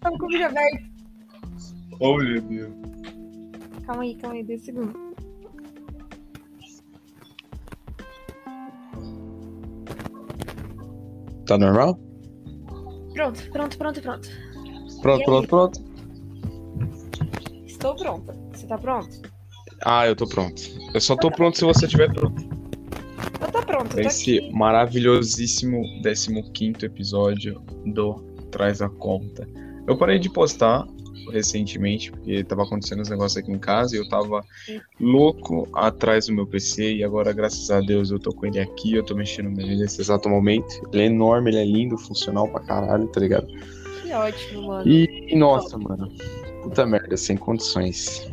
Tava com o vídeo aberto. Meu Deus. Calma aí, calma aí, dois segundos. Tá normal? Pronto, pronto, pronto, pronto. Pronto, pronto, pronto. Estou pronta. Você tá pronto? Ah, eu tô pronto. Eu só tô pronto se você estiver pronto. Eu tô pronto, eu tô Esse aqui. maravilhosíssimo 15 episódio do Traz a Conta. Eu parei de postar recentemente, porque tava acontecendo uns negócios aqui em casa e eu tava louco atrás do meu PC e agora, graças a Deus, eu tô com ele aqui, eu tô mexendo nele nesse exato momento. Ele é enorme, ele é lindo, funcional pra caralho, tá ligado? Que ótimo, mano. E, e, nossa, mano, puta merda, sem condições.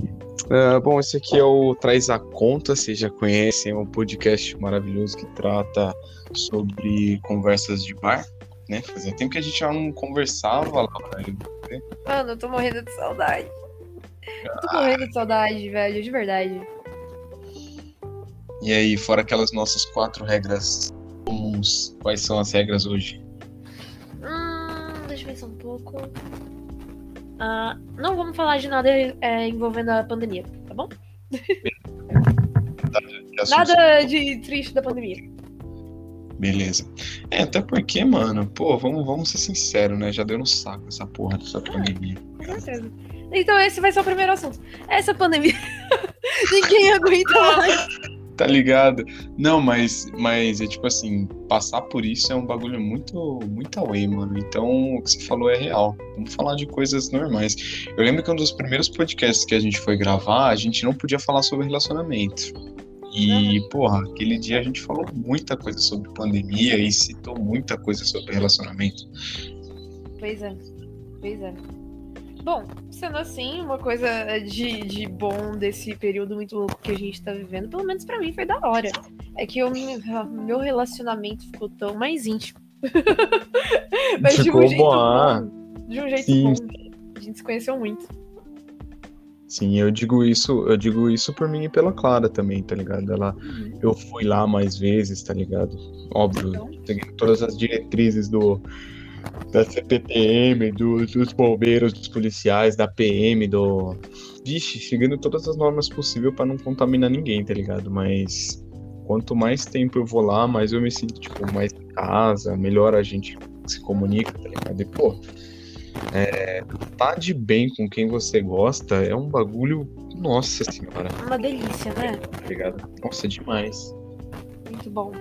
Ah, bom, esse aqui é o Traz a Conta, vocês já conhecem, é um podcast maravilhoso que trata sobre conversas de bar, né? Fazia tempo que a gente já não conversava lá, velho. Mano, eu tô morrendo de saudade. Eu tô morrendo de saudade, velho, de verdade. E aí, fora aquelas nossas quatro regras comuns, quais são as regras hoje? Hum, deixa eu pensar um pouco. Ah, não vamos falar de nada é, envolvendo a pandemia, tá bom? Nada de triste da pandemia. Beleza. É, até porque, mano, pô, vamos, vamos ser sinceros, né? Já deu no saco essa porra dessa pandemia. Com certeza. Então esse vai ser o primeiro assunto. Essa pandemia. Ninguém aguenta mais. Tá ligado? Não, mas, mas é tipo assim, passar por isso é um bagulho muito, muito away, mano. Então, o que você falou é real. Vamos falar de coisas normais. Eu lembro que um dos primeiros podcasts que a gente foi gravar, a gente não podia falar sobre relacionamento. E, porra, aquele dia a gente falou muita coisa sobre pandemia e citou muita coisa sobre relacionamento. Pois é. Pois é. Bom, sendo assim, uma coisa de, de bom desse período muito louco que a gente tá vivendo, pelo menos pra mim foi da hora. É que o meu relacionamento ficou tão mais íntimo. Mas de Ficou um jeito bom, ah. bom. De um jeito Sim. bom. A gente se conheceu muito. Sim, eu digo isso, eu digo isso por mim e pela Clara também, tá ligado? Ela, eu fui lá mais vezes, tá ligado? Óbvio, Então. seguindo todas as diretrizes do da CPTM, do- dos bombeiros, dos policiais, da PM, do vixe, seguindo todas as normas possíveis pra não contaminar ninguém, tá ligado? Mas quanto mais tempo eu vou lá, mais eu me sinto tipo mais em casa, melhor a gente se comunica, tá ligado? E, pô, é, tá de bem com quem você gosta é um bagulho, nossa senhora, Uma delícia, né? ligado? Nossa, demais. Muito bom.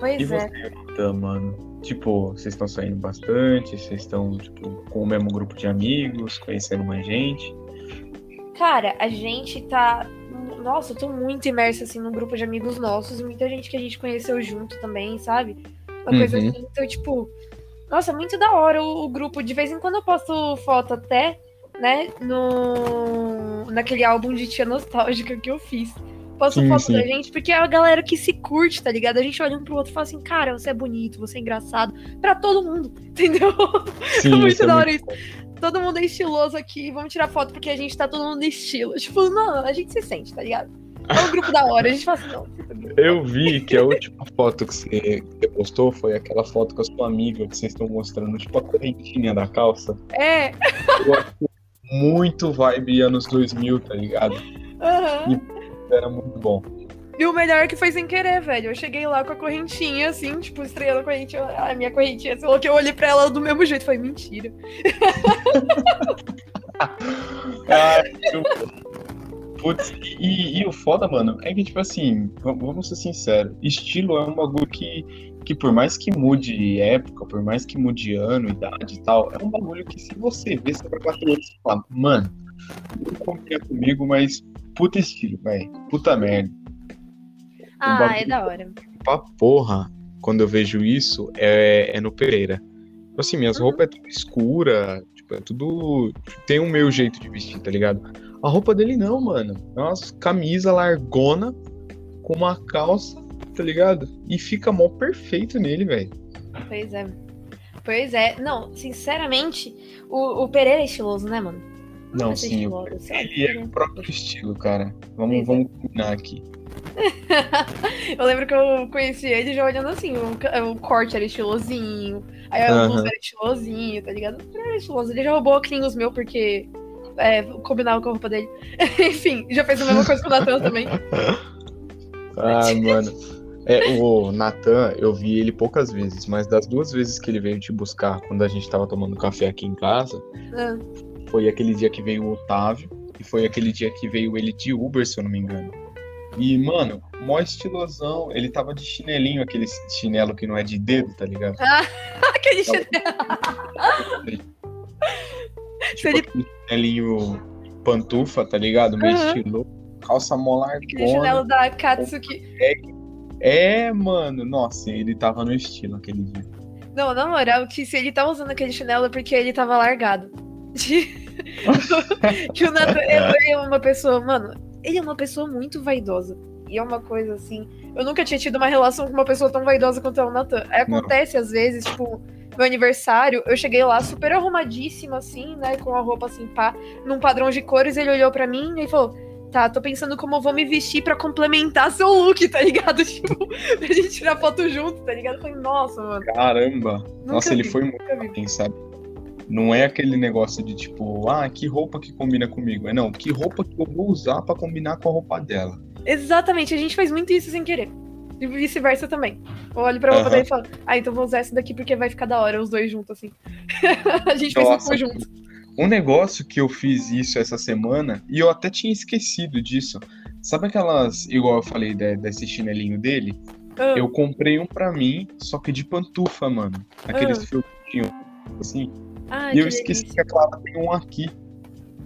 Pois E é. você, mano? Tipo, vocês estão saindo bastante, vocês estão, tipo, com o mesmo grupo de amigos, conhecendo mais gente. Cara, a gente tá. Nossa, eu tô muito imersa assim num grupo de amigos nossos, e muita gente que a gente conheceu junto também, sabe? Uma coisa Uhum. assim, então, tipo, nossa, muito da hora o, o grupo. De vez em quando eu posto foto até, né, no naquele álbum de tia nostálgica que eu fiz. Posto Sim, foto sim. da gente, porque é a galera que se curte, tá ligado? A gente olha um pro outro e fala assim, cara, você é bonito, você é engraçado. Pra todo mundo, entendeu? Sim, muito isso é da muito hora isso. Todo mundo é estiloso aqui, vamos tirar foto porque a gente tá todo mundo no estilo. Tipo, não, a gente se sente, tá ligado? É um grupo da hora, a gente fala assim, não. Eu vi que a última foto que você, postou foi aquela foto com a sua amiga que vocês estão mostrando, tipo a correntinha da calça. É, Eu acho muito vibe anos 2000, tá ligado? aham. Era muito bom. E o melhor é que foi sem querer, velho. Eu cheguei lá com a correntinha, assim, tipo, estreando a correntinha. A minha correntinha, assim, que eu olhei pra ela do mesmo jeito. Falei, mentira. Eu... Putz, e, e o foda, mano, é que, tipo assim, vamos ser sinceros, estilo é um bagulho que, que por mais que mude época, por mais que mude ano, idade e tal, é um bagulho que se você vê, você vai bater o olho e fala, mano, não confia comigo, mas puta estilo, velho, puta merda. Ah, bagulho- é da hora. Pra porra, quando eu vejo isso, é, é no Pereira. Tipo Assim, minhas Uhum. roupas é tudo escura, tipo, é tudo. Tem o meu jeito de vestir, tá ligado? A roupa dele não, mano. É umas camisa largona com uma calça, tá ligado? E fica mó perfeito nele, velho. Pois é. Pois é. Não, sinceramente, o, o Pereira é estiloso, né, mano? Não, ser sim, estiloso, ele é o próprio estilo, cara. Vamos, Pois é. vamos combinar aqui. eu lembro que eu conheci ele já olhando assim, o, o corte era estilosinho, aí a blusa era estilosinho, tá ligado? Era estiloso. Ele já roubou óculos meu porque é, combinava com a roupa dele. Enfim, já fez a mesma coisa com o Natan também. ah, mano. É, o Natan, eu vi ele poucas vezes, mas das duas vezes que ele veio te buscar quando a gente tava tomando café aqui em casa, ah. foi aquele dia que veio o Otávio e foi aquele dia que veio ele de Uber, se eu não me engano. E, mano, mó estilosão. Ele tava de chinelinho, aquele chinelo que não é de dedo, tá ligado? Ah, aquele chinelo. Tipo, ele... aquele chinelinho pantufa, tá ligado? Meio uhum. estilo. Calça molar. Aquele chinelo da Katsuki. É, é, mano. Nossa, ele tava no estilo aquele dia. Não, na moral, que se ele tava usando aquele chinelo é porque ele tava largado. que o Nathan é uma pessoa, mano, ele é uma pessoa muito vaidosa. E é uma coisa assim. Eu nunca tinha tido uma relação com uma pessoa tão vaidosa quanto é o Nathan. Aí acontece, Não. às vezes, tipo, meu aniversário, eu cheguei lá super arrumadíssima, assim, né? Com a roupa assim, pá, num padrão de cores. Ele olhou para mim e falou: Tá, tô pensando como eu vou me vestir para complementar seu look, tá ligado? Tipo, pra gente tirar foto junto, tá ligado? Eu falei, nossa, mano. Caramba! Nunca nossa, vi, ele foi muito bem, sabe? Não é aquele negócio de tipo, ah, que roupa que combina comigo. É não, que roupa que eu vou usar para combinar com a roupa dela. Exatamente, a gente faz muito isso sem querer. E vice-versa também. Eu olho pra roupa uhum. e falo, ah, então vou usar essa daqui porque vai ficar da hora, os dois juntos, assim. a gente Nossa, faz isso junto. Um negócio que eu fiz isso essa semana, e eu até tinha esquecido disso. Sabe aquelas, igual eu falei de, desse chinelinho dele? Uhum. Eu comprei um pra mim, só que de pantufa, mano. Aqueles fios assim. Ai, e eu esqueci delícia. que a Clara tem um aqui.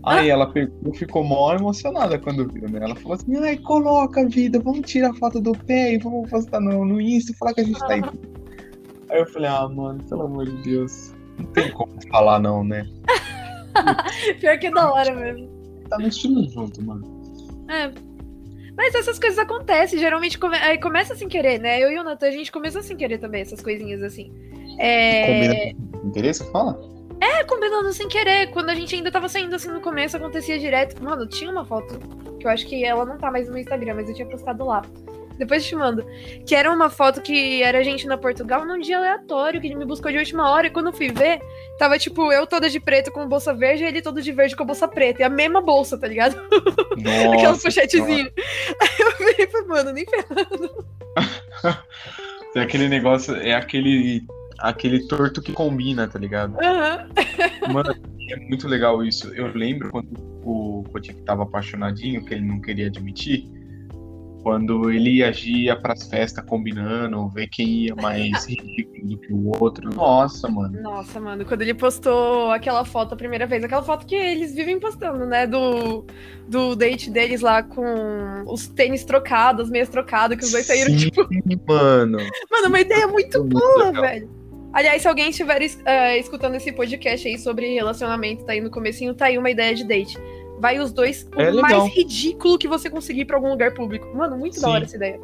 Aí ah. ela pegou, ficou mó emocionada quando viu, né? Ela falou assim, ai, coloca, vida, vamos tirar foto do pé e vamos postar no, no Insta e falar que a gente tá aí. Aí eu falei, ah, mano, pelo amor de Deus. Não tem como falar não, né? Pior que é da hora mesmo. Tá no estilo junto, mano. É. Mas essas coisas acontecem, geralmente come... Aí começa sem querer, né? Eu e o Natan, a gente começou sem querer também, essas coisinhas assim. É... Combina com interesse? Fala. É, combinando sem querer. Quando a gente ainda tava saindo assim no começo, acontecia direto. Mano, tinha uma foto que eu acho que ela não tá mais no Instagram, mas eu tinha postado lá. Depois te mando. Que era uma foto que era a gente na Portugal num dia aleatório, que ele me buscou de última hora. E quando eu fui ver, tava tipo eu toda de preto com bolsa verde e ele todo de verde com a bolsa preta. E a mesma bolsa, tá ligado? Aquelas pochetezinhas. Aí eu e falei, mano, nem ferrando. é aquele negócio, é aquele aquele torto que combina, tá ligado? Uhum. Mano, é muito legal isso. Eu lembro quando o Kotick tava apaixonadinho, que ele não queria admitir, quando ele agia pras festas combinando, ver quem ia mais ridículo do que o outro. Nossa, mano. Nossa, mano, quando ele postou aquela foto a primeira vez, aquela foto que eles vivem postando, né? Do, do date deles lá com os tênis trocados, as meias trocadas, que os dois saíram, Sim, tipo. Mano. Mano, uma ideia muito, muito boa, legal. velho. Aliás, se alguém estiver uh, escutando esse podcast aí sobre relacionamento, tá aí no comecinho, tá aí uma ideia de date. Vai os dois, o é mais ridículo que você conseguir pra algum lugar público. Mano, muito Sim. da hora essa ideia.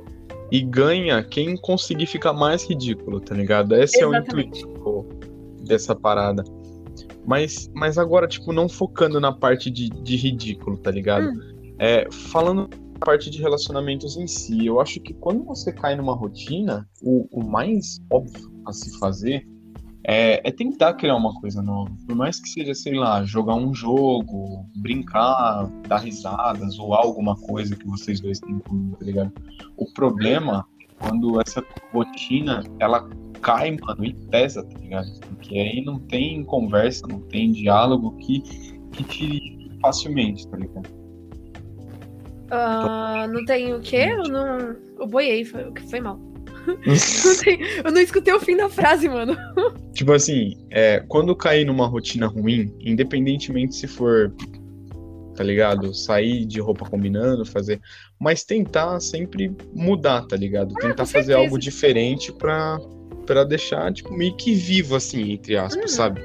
E ganha quem conseguir ficar mais ridículo, tá ligado? Esse Exatamente. é o intuito dessa parada. Mas, mas agora, tipo, não focando na parte de, de ridículo, tá ligado? Hum. É, falando na parte de relacionamentos em si, eu acho que quando você cai numa rotina, o, o mais óbvio a se fazer é, é, tentar criar uma coisa nova. Por mais que seja, sei lá, jogar um jogo, brincar, dar risadas ou alguma coisa que vocês dois têm comum, tá ligado? O problema é quando essa rotina ela cai, mano, e pesa, tá ligado? Porque aí não tem conversa, não tem diálogo que, que tire facilmente, tá ligado? Uh, não tem o quê? Eu não. Eu boiei, foi, foi mal. Não tem, eu não escutei o fim da frase, mano. Tipo assim, é, quando cair numa rotina ruim, independentemente se for, tá ligado? Sair de roupa combinando, fazer. Mas tentar sempre mudar, tá ligado? Ah, tentar fazer algo diferente pra, pra deixar, tipo, meio que vivo, assim, entre aspas, uhum. sabe?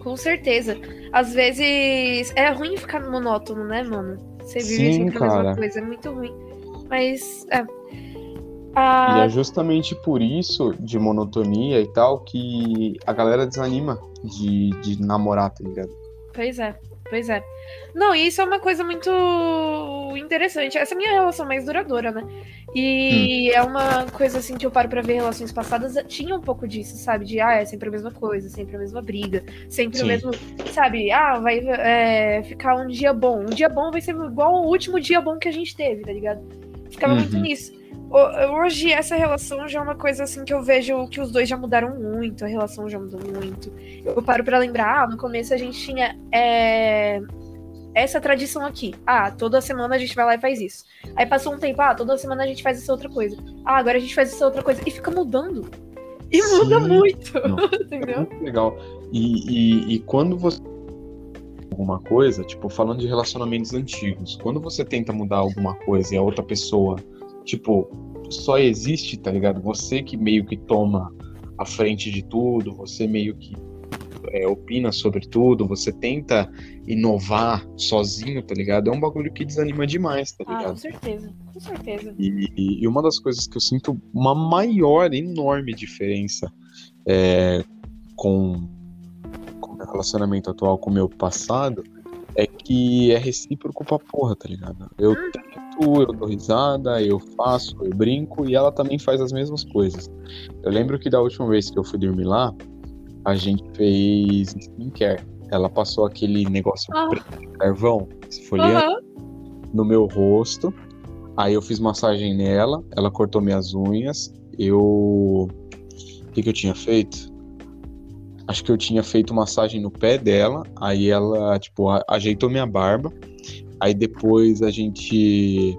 Com certeza. Às vezes é ruim ficar monótono, né, mano? Você vive Sim, sempre a mesma coisa, é muito ruim. Mas, é, ah... E é justamente por isso, de monotonia e tal, que a galera desanima de, de namorar, tá ligado? Pois é. Pois é. Não, e isso é uma coisa muito interessante. Essa é a minha relação mais duradoura, né? E hum. é uma coisa assim que eu paro pra ver relações passadas, tinha um pouco disso, sabe? De ah, é sempre a mesma coisa, sempre a mesma briga, sempre Sim. o mesmo. Sabe? Ah, vai é, ficar um dia bom. Um dia bom vai ser igual o último dia bom que a gente teve, tá ligado? Ficava uhum. muito nisso. Hoje, essa relação já é uma coisa assim que eu vejo que os dois já mudaram muito, a relação já mudou muito. Eu paro para lembrar, ah, no começo a gente tinha é, essa tradição aqui. Ah, toda semana a gente vai lá e faz isso. Aí passou um tempo, ah, toda semana a gente faz essa outra coisa. Ah, agora a gente faz essa outra coisa. E fica mudando. E Sim. muda muito. entendeu? É muito legal. E, e, e quando você alguma coisa, tipo, falando de relacionamentos antigos, quando você tenta mudar alguma coisa e a outra pessoa tipo, só existe, tá ligado? Você que meio que toma a frente de tudo, você meio que é, opina sobre tudo, você tenta inovar sozinho, tá ligado? É um bagulho que desanima demais, tá ligado? Ah, com certeza, com certeza. E, e uma das coisas que eu sinto uma maior, enorme diferença é, com, com o meu relacionamento atual com o meu passado é que é recíproco pra porra, tá ligado? Eu hum. tento, eu dou risada, eu faço, eu brinco e ela também faz as mesmas coisas. Eu lembro que da última vez que eu fui dormir lá, a gente fez skincare. Ela passou aquele negócio ah. preto, carvão, esfoliando, uhum. no meu rosto. Aí eu fiz massagem nela, ela cortou minhas unhas. Eu. O que, que eu tinha feito? Acho que eu tinha feito massagem no pé dela, aí ela, tipo, ajeitou minha barba, aí depois a gente.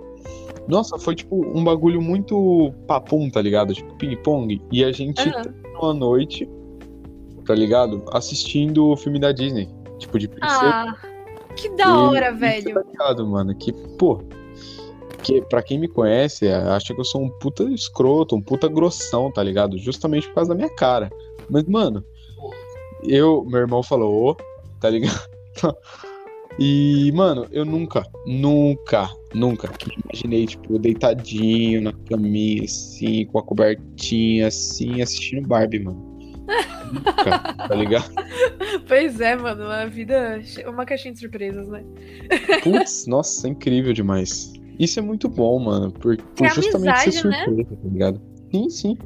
Nossa, foi tipo um bagulho muito papum, tá ligado? Tipo ping-pong. E a gente uhum. terminou a noite, tá ligado? Assistindo o filme da Disney. Tipo, de princesa. Ah, que da hora, e, velho. Tá ligado, mano? Que, pô. Que, pra quem me conhece, acha que eu sou um puta escroto, um puta grossão, tá ligado? Justamente por causa da minha cara. Mas, mano, eu, meu irmão falou, tá ligado? E, mano, eu nunca, nunca, nunca imaginei, tipo, deitadinho na caminha, assim, com a cobertinha, assim, assistindo Barbie, mano. nunca, tá ligado? Pois é, mano, a vida é uma caixinha de surpresas, né? Putz, nossa, é incrível demais. Isso é muito bom, mano, por, por justamente amizade, ser né? surpresa, né? tá ligado? Sim, sim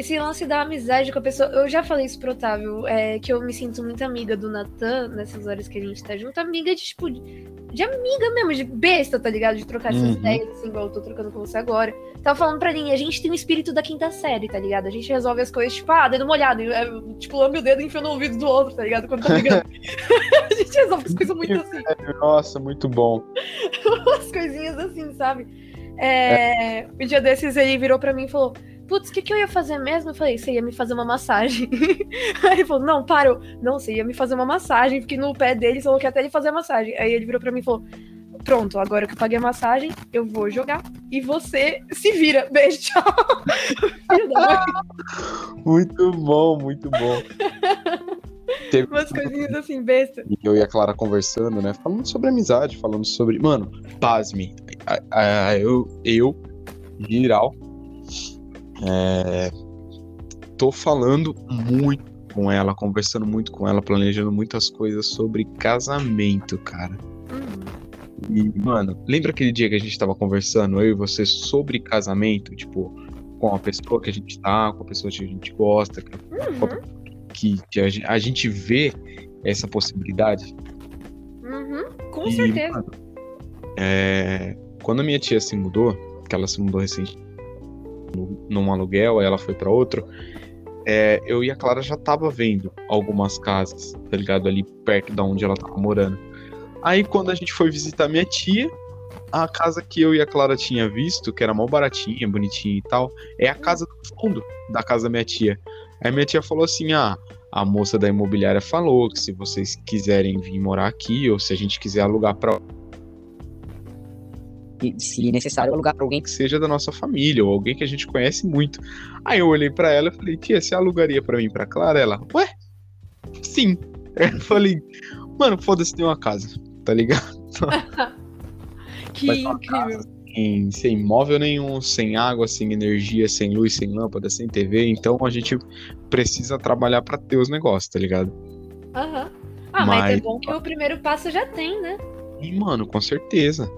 esse lance da amizade com a pessoa. Eu já falei isso pro Otávio, é, que eu me sinto muito amiga do Natan nessas horas que a gente tá junto. Amiga de, tipo, de amiga mesmo, de besta, tá ligado? De trocar essas uhum. ideias, assim, igual eu tô trocando com você agora. Tava falando pra mim, a gente tem o espírito da quinta série, tá ligado? A gente resolve as coisas, tipo, ah, dedo molhado. É, tipo, lambe o dedo e enfia no ouvido do outro, tá ligado? Quando tá ligando. a gente resolve as coisas muito assim. Nossa, muito bom. Umas coisinhas assim, sabe? É, é. Um dia desses ele virou pra mim e falou putz, o que, que eu ia fazer mesmo? Eu falei, você ia me fazer uma massagem. Aí ele falou, não, para. Não, você ia me fazer uma massagem. Fiquei no pé dele, falou que até ele fazer a massagem. Aí ele virou pra mim e falou, pronto, agora que eu paguei a massagem, eu vou jogar. E você se vira. Beijo, tchau. muito bom, muito bom. Teve umas coisinhas assim, besta. E eu e a Clara conversando, né? Falando sobre amizade, falando sobre. Mano, pasme. Eu, eu, geral, é, tô falando muito com ela, conversando muito com ela, planejando muitas coisas sobre casamento, cara. Uhum. E, mano, lembra aquele dia que a gente tava conversando, eu e você, sobre casamento? Tipo, com a pessoa que a gente tá, com a pessoa que a gente gosta, uhum. que, que a, a, gente vê essa possibilidade? Uhum, com e, certeza. Mano, é, quando a minha tia se mudou, que ela se mudou recentemente, num aluguel, aí ela foi para outro. É, eu e a Clara já tava vendo algumas casas, tá ligado? Ali perto da onde ela tava morando. Aí quando a gente foi visitar minha tia, a casa que eu e a Clara tinha visto, que era mal baratinha, bonitinha e tal, é a casa do fundo da casa da minha tia. Aí minha tia falou assim: ah, a moça da imobiliária falou que se vocês quiserem vir morar aqui, ou se a gente quiser alugar pra se necessário, alugar para alguém que seja da nossa família ou alguém que a gente conhece muito. Aí eu olhei para ela e falei, tia, você alugaria para mim para Clara? Ela, ué? Sim. Eu falei, mano, foda-se, tem uma casa, tá ligado? que incrível. Sem, sem móvel nenhum, sem água, sem energia, sem luz, sem lâmpada, sem TV. Então a gente precisa trabalhar para ter os negócios, tá ligado? Aham. Uhum. Ah, mas, Mas- é bom que o primeiro passo já tem, né? E, mano, com certeza.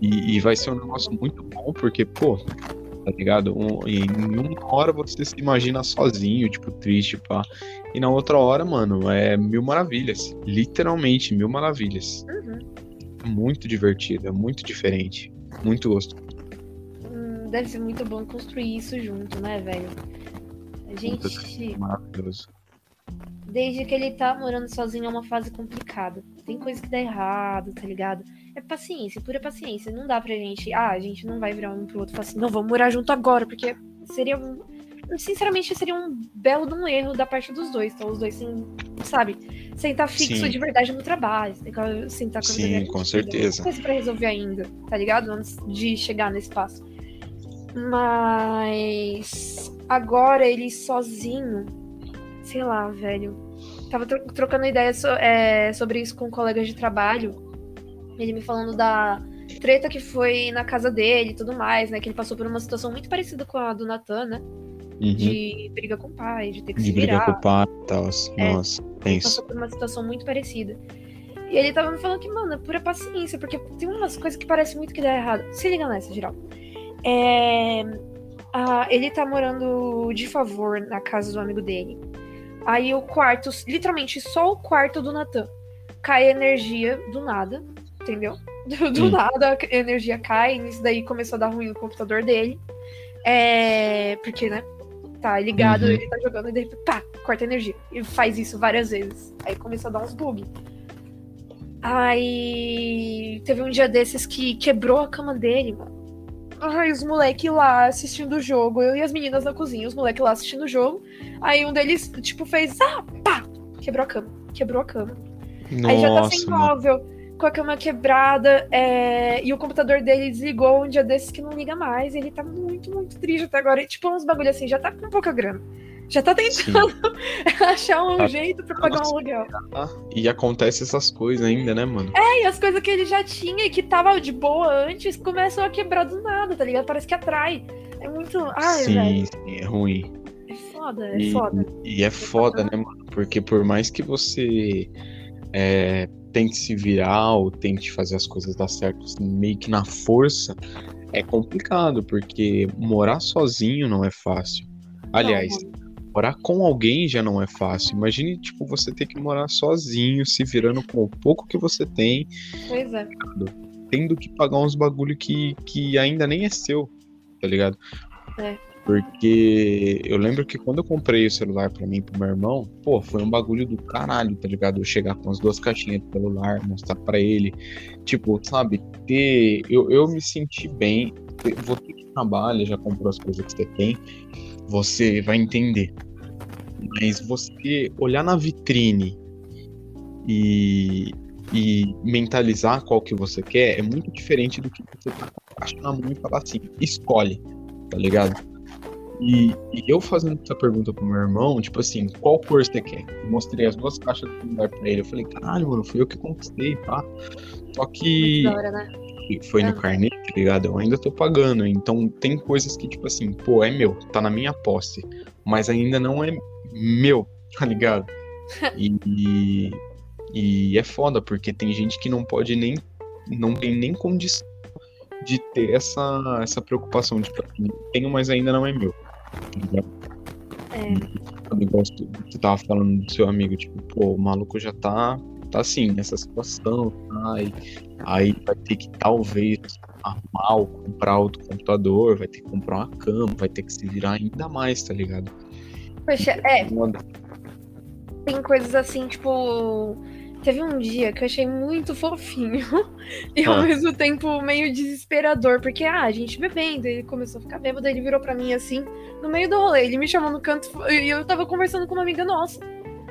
E, e vai ser um negócio muito bom, porque, pô, tá ligado? Um- em uma hora você se imagina sozinho, tipo, triste, pá. E na outra hora, mano, é mil maravilhas. Literalmente, mil maravilhas. Uhum. Muito divertido, é muito diferente. Muito gostoso. Hum, deve ser muito bom construir isso junto, né, velho? A gente, Maravilhoso. desde que ele tá morando sozinho, é uma fase complicada. Tem coisa que dá errado, tá ligado? É paciência, pura paciência. Não dá pra gente. Ah, a gente não vai virar um pro outro e falar assim, não, vamos morar junto agora, porque seria um. Sinceramente, seria um belo de um erro da parte dos dois. Então, os dois, sem, sabe, sentar fixo Sim. de verdade no trabalho. Que sentar com a Sim, com certeza. Tem coisa pra resolver ainda, tá ligado? Antes de chegar nesse passo. Mas agora ele sozinho, sei lá, velho. Tava tro- trocando ideia so- é, sobre isso com colegas de trabalho. Ele me falando da treta que foi na casa dele e tudo mais, né? Que ele passou por uma situação muito parecida com a do Natan, né? Uhum. De briga com o pai, de ter que De se virar. com o pai e tal. É. Nossa, Ele penso. passou por uma situação muito parecida. E ele tava me falando que, mano, é pura paciência, porque tem umas coisas que parecem muito que dá errado. Se liga nessa, geral. É, ah, ele tá morando de favor na casa do amigo dele. Aí o quarto, literalmente só o quarto do Natan, cai energia do nada, entendeu? Do, do Hum. nada a energia cai, e isso daí começou a dar ruim no computador dele. É, porque, né? Tá ligado, Uhum. ele tá jogando e de repente, pá, corta energia. E faz isso várias vezes. Aí começou a dar uns bugs. Aí teve um dia desses que quebrou a cama dele, mano. Ai, os moleques lá assistindo o jogo, eu e as meninas na cozinha, os moleques lá assistindo o jogo. Aí um deles, tipo, fez, ah, pá, quebrou a cama, quebrou a cama. Aí já tá sem Nossa, móvel, com a cama quebrada, é, e o computador dele desligou um dia desses que não liga mais. Ele tá muito, muito triste até agora. E, tipo, uns bagulho assim, já tá com pouca grana. Já tá Sim. tentando achar um Tá- jeito pra pagar um Nossa. aluguel. E acontece essas coisas ainda, né, mano? E as coisas que ele já tinha e que tava de boa antes começam a quebrar do nada, tá ligado? Parece que atrai. É muito. Ai, sim, velho. sim, é ruim. É foda, é E, foda. e é foda, né, mano? Porque por mais que você é, tente se virar ou tente fazer as coisas dar certo assim, meio que na força, é complicado, porque morar sozinho não é fácil. Aliás, morar com alguém já não é fácil. Imagine, tipo, você ter que morar sozinho, se virando com o pouco que você tem, Pois é. tendo que pagar uns bagulho que, que ainda nem é seu, tá ligado? É. Porque eu lembro que quando eu comprei o celular pra mim e pro meu irmão, pô, foi um bagulho do caralho, tá ligado? Eu chegar com as duas caixinhas de celular, mostrar pra ele. Tipo, sabe, ter. Eu, eu me senti bem. Você que trabalha, já comprou as coisas que você tem, você vai entender. Mas você olhar na vitrine e, e mentalizar qual que você quer é muito diferente do que você tá com a caixa na mão e falar assim, escolhe, tá ligado? E, e eu fazendo essa pergunta pro meu irmão, tipo assim, qual cor você quer? Eu mostrei as duas caixas do celular pra ele. Eu falei, caralho, mano, fui eu que conquistei, tá? Só que hora, né? Foi no É. carnê, tá ligado? Eu ainda tô pagando. Então tem coisas que, tipo assim, pô, é meu, tá na minha posse. Mas ainda não é meu, tá ligado? E, e, é foda, porque tem gente que não pode nem. Não tem nem condição de ter essa, essa preocupação de tipo, assim, tenho, mas ainda não é meu. tá ligado? É. Sabe, igual você você tava falando do seu amigo, tipo, pô, o maluco já tá, tá assim, nessa situação, tá? E aí vai ter que talvez arrumar ou comprar outro computador, vai ter que comprar uma cama, vai ter que se virar ainda mais, tá ligado? Poxa, é, Foda. tem coisas assim, tipo. Teve um dia que eu achei muito fofinho e ao Ah. mesmo tempo meio desesperador, porque ah, a gente bebendo, ele começou a ficar bêbado, ele virou pra mim assim, no meio do rolê, ele me chamou no canto e eu tava conversando com uma amiga nossa.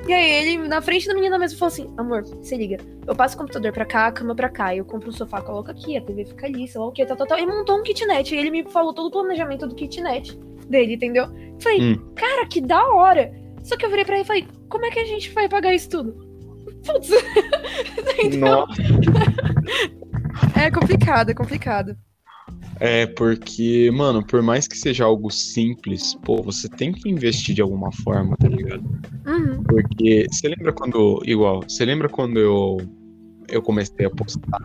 E aí ele, na frente da menina mesmo, falou assim: Amor, se liga, eu passo o computador pra cá, a cama pra cá, eu compro o sofá, coloco aqui, a TV fica ali, sei lá o que, tal, tal, tal. E montou um kitnet. E ele me falou todo o planejamento do kitnet dele, entendeu? Falei, Hum. cara, que da hora. Só que eu virei pra ele e falei, como é que a gente vai pagar isso tudo? Putz. Nossa, é complicado, é complicado. É, porque, mano, por mais que seja algo simples, pô, você tem que investir de alguma forma, tá ligado? Uhum. Porque você lembra quando, igual, você lembra quando eu, eu comecei a postar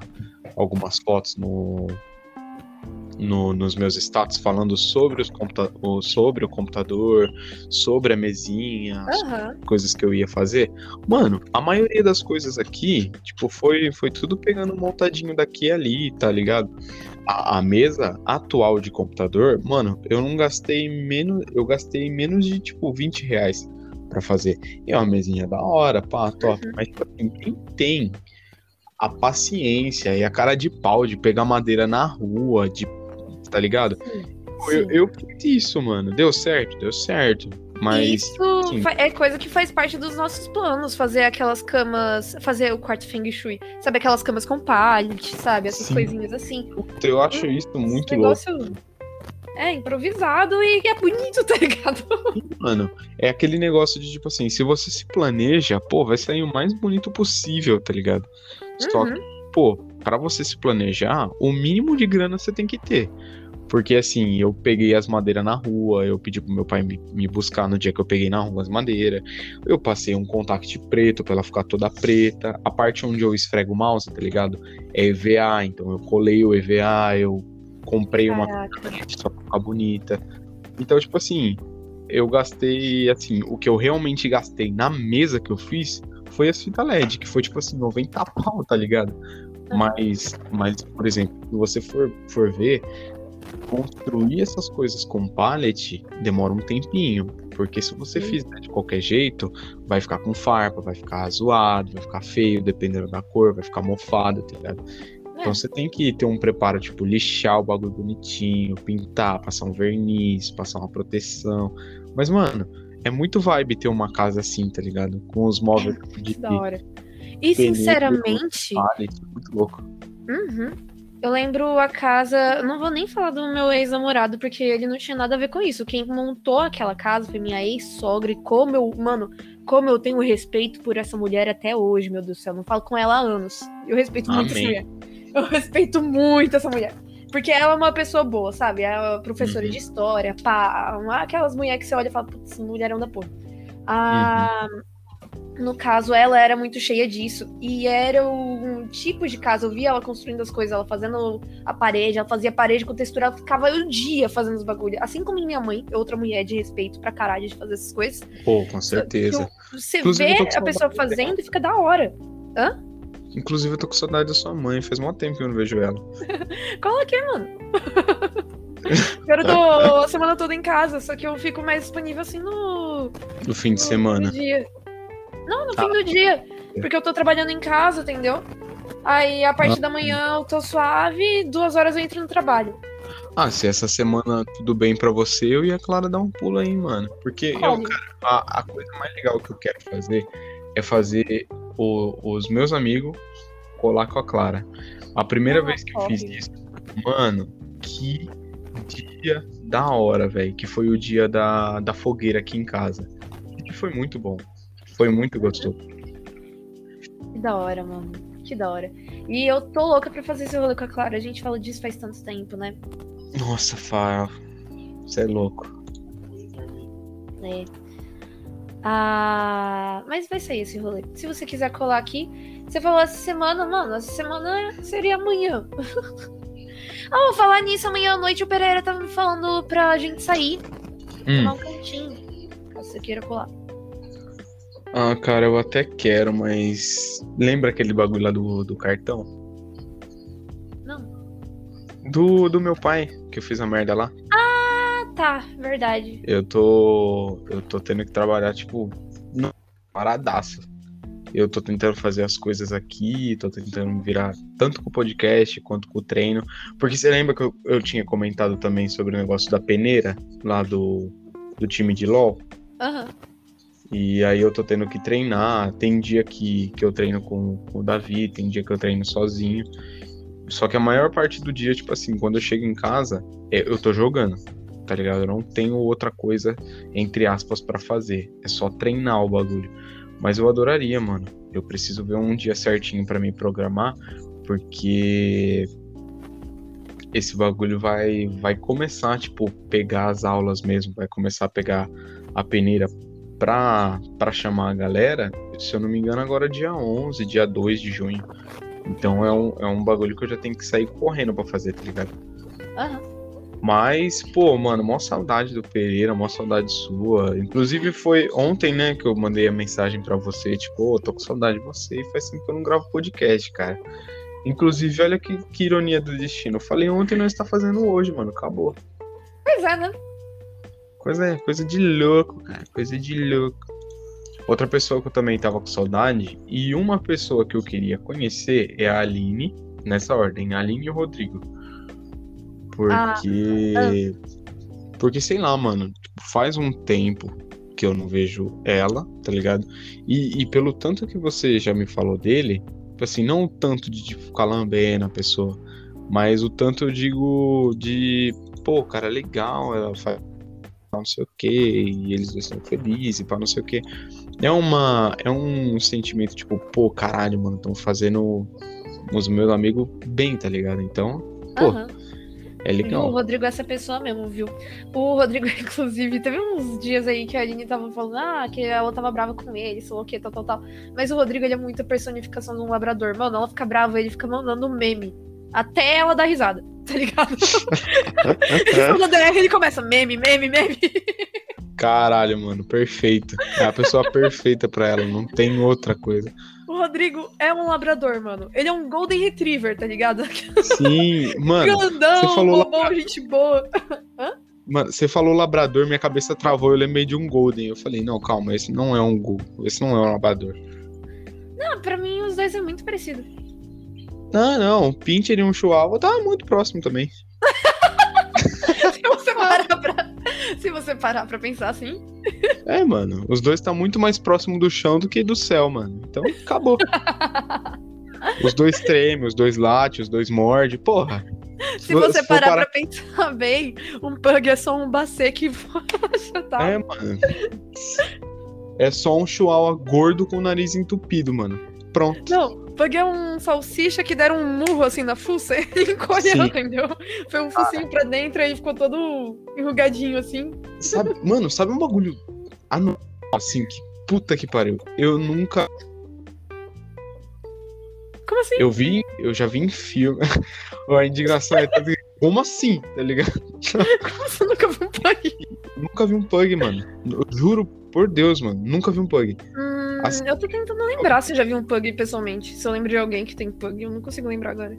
algumas fotos no, no, nos meus status falando sobre, os computa o- sobre o computador, sobre a mesinha, Aham. coisas que eu ia fazer? Mano, a maioria das coisas aqui, tipo, foi, foi tudo pegando montadinho daqui e ali, tá ligado? A, a mesa atual de computador, mano, eu não gastei menos, eu gastei menos de, tipo, 20 reais pra fazer. E é uma mesinha da hora, pá, top. Mas, tipo assim, quem tem a paciência e a cara de pau de pegar madeira na rua, de, tá ligado? Eu, Sim. eu fiz isso, mano. Deu certo, deu certo. Mas, Isso sim. é coisa que faz parte dos nossos planos, fazer aquelas camas, fazer o quarto Feng Shui, sabe aquelas camas com pallet, sabe, essas Sim. coisinhas assim. eu acho isso Esse muito louco. negócio é improvisado e é bonito, tá ligado? Mano, é aquele negócio de tipo assim, se você se planeja, pô, vai sair o mais bonito possível, tá ligado? Só Uhum. que, pô, pra você se planejar, o mínimo de grana você tem que ter. Porque assim, eu peguei as madeiras na rua, eu pedi pro meu pai me, me buscar no dia que eu peguei na rua as madeiras. Eu passei um contact preto pra ela ficar toda preta. A parte onde eu esfrego o mouse, tá ligado? É EVA, então eu colei o EVA, eu comprei uma Caraca. só pra ficar bonita. Então, tipo assim, eu gastei, assim, o que eu realmente gastei na mesa que eu fiz foi as fitas LED, que foi tipo assim, 90 pau, tá ligado? Mas, mas por exemplo, se você for, for ver, construir essas coisas com pallet demora um tempinho. Porque se você fizer de qualquer jeito, vai ficar com farpa, vai ficar zoado, vai ficar feio, dependendo da cor, vai ficar mofado, tá ligado? Então É. você tem que ter um preparo, tipo, lixar o bagulho bonitinho, pintar, passar um verniz, passar uma proteção. Mas, mano, é muito vibe ter uma casa assim, tá ligado? Com os móveis de da hora. E sinceramente, pallet, muito louco. Uhum. Eu lembro a casa. Não vou nem falar do meu ex-namorado, porque ele não tinha nada a ver com isso. Quem montou aquela casa foi minha ex-sogra. E como eu. Mano, como eu tenho respeito por essa mulher até hoje, meu Deus do céu. Não falo com ela há anos. Eu respeito muito essa Amém. mulher. Eu respeito muito essa mulher. Porque ela é uma pessoa boa, sabe? Ela é professora Uhum. de história, pá. Aquelas mulheres que você olha e fala, putz, mulherão da porra. Ah, No caso, ela era muito cheia disso. E era um tipo de casa. Eu via ela construindo as coisas, ela fazendo a parede, ela fazia parede com textura, ela ficava o dia fazendo os bagulhos. Assim como minha mãe, outra mulher de respeito pra caralho de fazer essas coisas. Pô, com certeza. Você Inclusive, eu vê a pessoa dela. fazendo e fica da hora. Inclusive, eu tô com saudade da sua mãe. Faz mó tempo que eu não vejo ela. Cola aqui, mano. Eu tô a semana toda em casa, só que eu fico mais disponível assim no, No fim de no semana. dia. Não, no Ah. fim do dia. Porque eu tô trabalhando em casa, entendeu? Aí a parte Ah. da manhã eu tô suave, duas horas eu entro no trabalho. Ah, se essa semana tudo bem pra você, eu e a Clara dar um pulo aí, mano. Porque eu, Olha, cara, a, a coisa mais legal que eu quero fazer é fazer o- os meus amigos colar com a Clara. A primeira Ah, vez que eu fiz isso, mano, que dia da hora, velho. Que foi o dia da, da fogueira aqui em casa. E foi muito bom. Foi muito gostoso. que da hora, mano. Que da hora. E eu tô louca pra fazer esse rolê com a Clara. A gente fala disso faz tanto tempo, né? Nossa, Fá, você é louco. É. Ah, mas vai sair esse rolê. Se você quiser colar aqui, você falou essa semana, mano, essa semana seria amanhã. Ah, vou falar nisso, amanhã à noite o Pereira tava me falando pra gente sair, tomar Hum. um cantinho. Caso você queira colar. Ah, cara, eu até quero, mas. Lembra aquele bagulho lá do, do cartão? Não. Do, do meu pai, que eu fiz a merda lá. Ah, tá, verdade. Eu tô. Eu tô tendo que trabalhar, tipo, não, paradaço. Eu tô tentando fazer as coisas aqui, tô tentando virar tanto com o podcast quanto com o treino. Porque você lembra que eu, eu tinha comentado também sobre o negócio da peneira, lá do, do time de LOL? Aham. E aí eu tô tendo que treinar. Tem dia que, que eu treino com, com o Davi, tem dia que eu treino sozinho. Só que a maior parte do dia, tipo assim, quando eu chego em casa, é- eu tô jogando, tá ligado? Eu não tenho outra coisa, entre aspas, pra fazer. É só treinar o bagulho. Mas eu adoraria, mano. Eu preciso ver um dia certinho pra me programar, porque esse bagulho vai, vai começar, tipo, pegar as aulas mesmo, vai começar a pegar a peneira pra, pra chamar a galera, se eu não me engano, agora é dia 11, dia 2 de junho. Então é um, é um bagulho que eu já tenho que sair correndo pra fazer, tá ligado? Aham. Mas, pô, mano, mó saudade do Pereira, mó saudade sua. Inclusive foi ontem, né, que eu mandei a mensagem pra você, tipo, ô, tô com saudade de você e faz tempo que eu não gravo podcast, cara. Inclusive, olha que, que ironia do destino. Eu falei ontem, nós tá fazendo hoje, mano, acabou. Pois é, né? Coisa, coisa de louco, cara, coisa de louco. Outra pessoa que eu também tava com saudade, e uma pessoa que eu queria conhecer é a Aline, nessa ordem, a Aline e o Rodrigo. Porque. Porque, sei lá, mano, faz um tempo que eu não vejo ela, tá ligado? E, e pelo tanto que você já me falou dele, tipo assim, não o tanto de tipo, ficar lambendo a pessoa, mas o tanto eu digo de, pô, cara, legal, ela faz não sei o que, e eles estão felizes, pá, não sei o que. É uma. É um sentimento, tipo, pô, caralho, mano, estão fazendo os meus amigos bem, tá ligado? Então, pô, Aham. é E O legal. Rodrigo é essa pessoa mesmo, viu? O Rodrigo, inclusive, teve uns dias aí que a Aline tava falando, ah, que ela tava brava com ele, sei lá o que, tal, tal, tal. Mas o Rodrigo, ele é muito a personificação de um labrador. Mano, ela fica brava, ele fica mandando meme. Até ela dar risada, tá ligado? Quando der, ele começa meme, meme, meme. Caralho, mano, perfeito. É a pessoa perfeita pra ela, não tem outra coisa. O Rodrigo é um labrador, mano. Ele é um golden retriever, tá ligado? Sim, mano, Grandão, você falou bobão, gente boa. mano, você falou labrador, minha cabeça travou, eu lembrei de um golden. Eu falei, não, calma, esse não é um gol, esse não é um labrador. Não, pra mim os dois é muito parecido. Não, não, um pincher e um chihuahua tá muito próximo também. Se você parar pra, se você parar pra pensar assim. É, mano, os dois tá muito mais próximo do chão do que do céu, mano. Então, acabou. Os dois tremem, os dois latem, os dois mordem, porra. Se você se parar parar- pra pensar bem, um pug é só um bacê que já tá. É, mano. É só um chihuahua gordo com o nariz entupido, mano. Pronto. Não, pug é um salsicha que deram um murro assim na fuça e ele encolheu, entendeu? Foi um focinho pra dentro e ficou todo enrugadinho assim. Sabe, mano, sabe um bagulho anormal, assim, que puta que pariu. Eu nunca. Como assim? Eu vi, eu já vi em filme. A indignação é que- Como assim, tá ligado? Como você nunca viu um pug? Nunca vi um pug, mano. Eu juro por Deus, mano. Nunca vi um pug. Hum, Assim- Eu tô tentando lembrar se eu já vi um pug pessoalmente. Se eu lembro de alguém que tem pug, eu não consigo lembrar agora.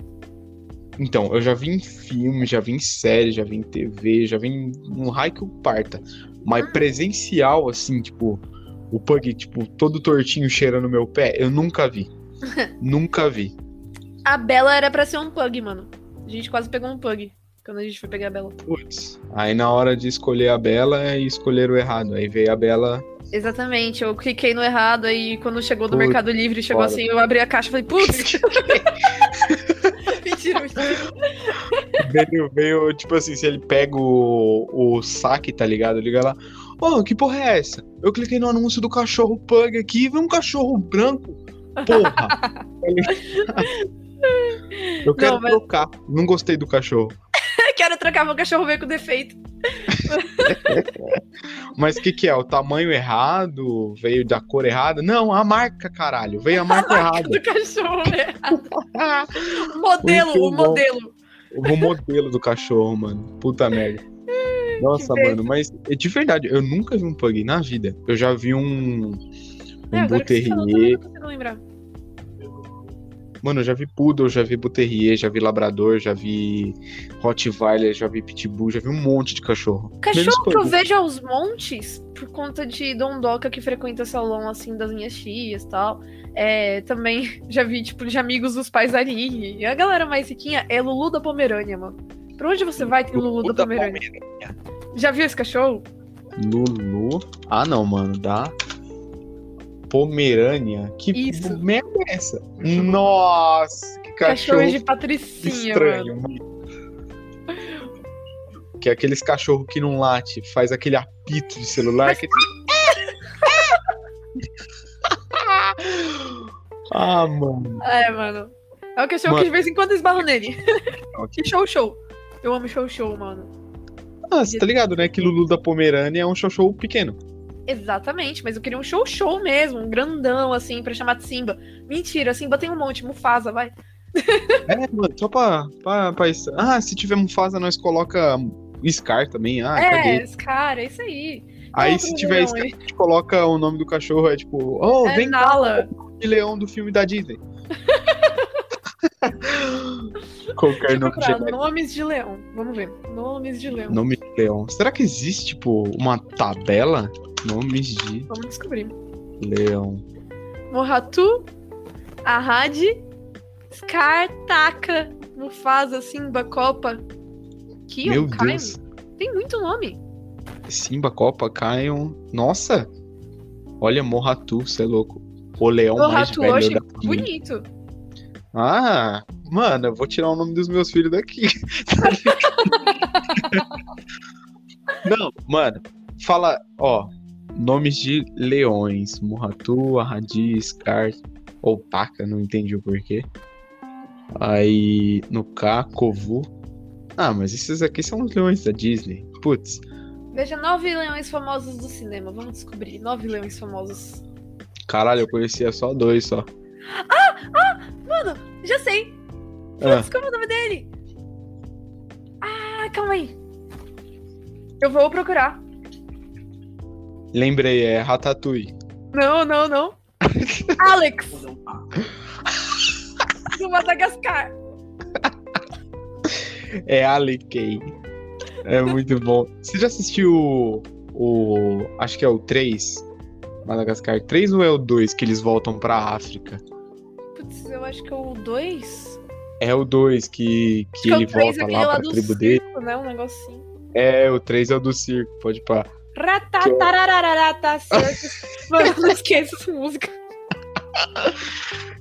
Então, eu já vi em filme, já vi em série, já vi em TV, já vi em um raio que o parta. Mas presencial, assim, tipo, o pug, tipo, todo tortinho cheirando meu pé, eu nunca vi. nunca vi. A Bela era pra ser um pug, mano. A gente quase pegou um pug quando a gente foi pegar a Bela. Putz. Aí na hora de escolher a Bela, e escolher o errado. Aí veio a Bela. Exatamente, eu cliquei no errado, aí quando chegou do Mercado Livre, chegou foda. assim, eu abri a caixa e falei, putz! mentira, mentira. Veio, veio, tipo assim, se ele pega o, o saque, tá ligado? Liga lá. Ô, que porra é essa? Eu cliquei no anúncio do cachorro pug aqui e veio um cachorro branco. Porra! Eu quero Não, mas- trocar. Não gostei do cachorro. Quero trocar meu cachorro veio com defeito. Mas o que, que é? O tamanho errado? Veio da cor errada? Não, a marca, caralho. Veio a marca errada. Do cachorro errado. O modelo, o modelo. O modelo do cachorro, mano. Puta merda. Nossa, mano, mas é de verdade, eu nunca vi um pug na vida. Eu já vi um. Um É, falou, buterrier. não lembrar. Mano, eu já vi poodle, já vi buterrier, já vi labrador, já vi rottweiler, já vi pitbull, já vi um monte de cachorro. Cachorro que eu vejo aos montes, por conta de Dondoca que frequenta salão, assim, das minhas tias e tal. É, também já vi, tipo, de amigos dos pais da Aline. E a galera mais riquinha é Lulu da Pomerânia, mano. Pra onde você vai tem Lulu, da Pomerânia. Já viu esse cachorro? Lulu. Ah, não, mano, da Pomerânia. Que Isso. merda é essa? Nossa, que Cachorro, cachorro de Patricinha, estranho, mano. mano. Que é aqueles cachorro que não late, faz aquele apito de celular que Ah, mano. É, mano. É o cachorro Mano. que de vez em quando esbarro nele. que show, show. Eu amo show show, mano. Ah, você tá ligado, né? Que Lulu da Pomerânia é um show show pequeno. Exatamente, mas eu queria um show show mesmo, um grandão, assim, pra chamar de Simba. Mentira, Simba tem um monte, Mufasa, vai. É, mano, só pra, pra, pra isso. Ah, se tiver Mufasa, nós coloca Scar também. Ah, é, caguei. esse cara, é isso aí. Aí outro se tiver Scar, a gente coloca o nome do cachorro, é tipo, oh, É vem cá, Nala. o leão do filme da Disney. Qualquer nome genérico. nomes de leão. Vamos ver. Nomes de leão. Nome de leão. Será que existe, tipo, uma tabela? Nomes de Vamos descobrir. leão. Moratu, Ahad, Scar, Taka, Mufasa, Simba, Copa, Kion, Meu Kaio. Deus. Tem muito nome. Simba, Copa, Kion. Nossa! Olha, Morratu, você é louco. O leão mais Moratu, eu velho achei da família. bonito. Ah, mano, eu vou tirar o nome dos meus filhos daqui. Não, mano, fala, ó, nomes de leões. Morratu, Ahadi, Scar, ou Taka, não entendi o porquê. Aí, no K, Kovu. Ah, mas esses aqui são os leões da Disney. Putz, Veja nove leões famosos do cinema. Vamos descobrir. Nove leões famosos. caralho, eu conhecia só dois só. Mano, já sei. Ah, Putz, como é o nome dele? Ah, calma aí. Eu vou procurar. Lembrei, é Ratatouille. Não, não, não. Alex, do Madagascar. É Alikey. É muito bom. Você já assistiu o, o. Acho que é o 3? Madagascar 3 ou é o 2 que eles voltam pra África? Putz, eu acho que é o 2. É o 2 que, que Que é ele o 3 volta lá pra do tribo dele. circo, né? Um negocinho. É, o 3 é o do circo, pode pá. Ratatarararata. Mano, eu não esqueço essa música.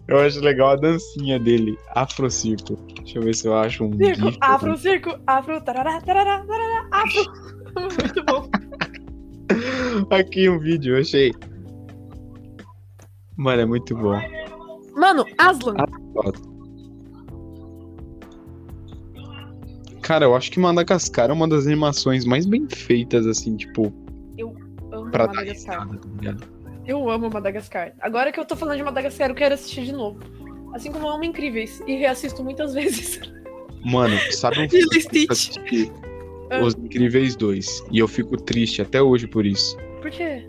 Eu acho legal a dancinha dele, Afro Circo. Deixa eu ver se eu acho um Circo, gif. afro, circo, afro, tarará, tarará, tarará, afro. Muito bom. Aqui um vídeo, eu achei. Mano, é muito bom. Mano, Aslan. Cara, eu acho que Madagascar é uma das animações mais bem feitas, assim, tipo, pra dar Madagascar. risada, tá ligado? Eu amo Madagascar. Agora que eu tô falando de Madagascar, eu quero assistir de novo. Assim como eu amo Incríveis. E reassisto muitas vezes. Mano, sabe um filme que eu Stitch. assisti? Ah. Os Incríveis 2. E eu fico triste até hoje por isso. Por quê?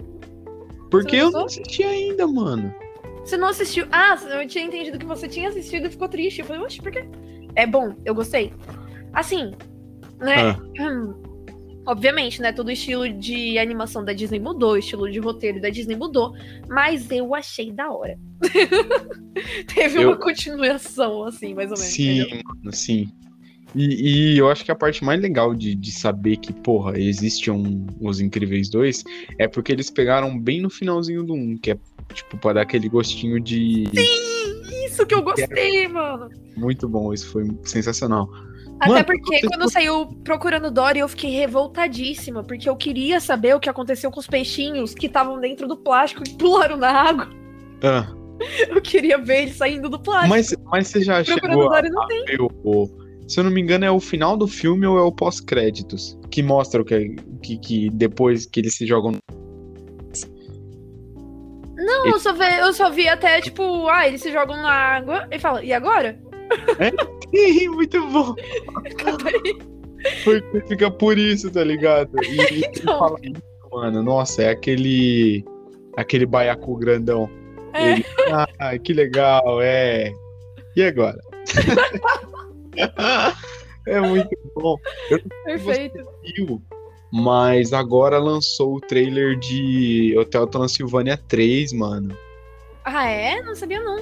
Porque Você eu não não assisti ainda, mano. Você não assistiu? Ah, eu tinha entendido que você tinha assistido e ficou triste. Eu falei, oxe, por quê? É bom, eu gostei. Assim, né? Ah. hum, Obviamente, né? Todo o estilo de animação da Disney mudou, o estilo de roteiro da Disney mudou, mas eu achei da hora. Teve Eu- uma continuação, assim, mais ou menos. Sim, entendeu? mano, sim. E, e eu acho que a parte mais legal de, de saber que, porra, existe um Os Incríveis 2 é porque eles pegaram bem no finalzinho do 1, que é, tipo, pra dar aquele gostinho de. Isso que eu gostei, mano. Muito bom, isso foi sensacional. Até Mano, porque quando saiu Procurando Dory, eu fiquei revoltadíssima, porque eu queria saber o que aconteceu com os peixinhos que estavam dentro do plástico e pularam na água. Ah, Eu queria ver eles saindo do plástico. mas, mas você já Procurando chegou Dory não tem. o, Se eu não me engano, é o final do filme ou é o pós-créditos? Que mostra o que, que, que depois que eles se jogam. Não, eu só, vi, eu só vi até, tipo, ah, eles se jogam na água e fala, e agora? Ih, Muito bom! Porque fica por isso, tá ligado? E, e Então. fala isso, mano, nossa, é aquele. Aquele baiacu grandão. É. Ele, ah, que legal, é. E agora? é muito bom. Perfeito. Viu? Mas agora lançou o trailer de Hotel Transilvânia 3, mano. Ah, é? Não sabia, não.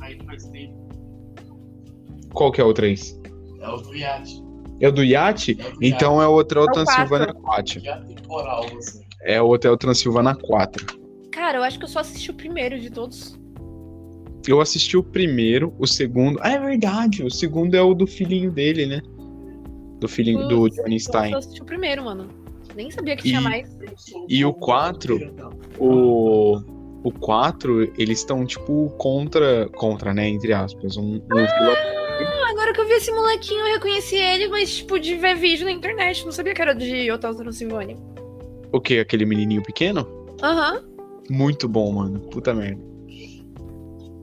Aí faz tempo. Qual que é o 3? É o do iate. É o do Iate? É do Então é o Hotel É o Transilvânia 4. iate. Já temporal, assim. É o Hotel Transilvânia 4. Cara, eu acho que eu só assisti o primeiro de todos. Eu assisti o primeiro, o segundo. Ah, é verdade. O segundo é o do filhinho dele, né? Do filhinho do Putz, Johnny Eu Stein. só assisti o primeiro, mano. Nem sabia que tinha E- mais. E o quatro? O, o 4, eles estão, tipo, contra. Contra, né? Entre aspas. Um, um Ah, agora que eu vi esse molequinho, eu reconheci ele, mas, tipo, de ver vídeo na internet. Não sabia que era de Hotel Transilvânia. O quê? Aquele menininho pequeno? Aham. Muito bom, mano. Puta merda.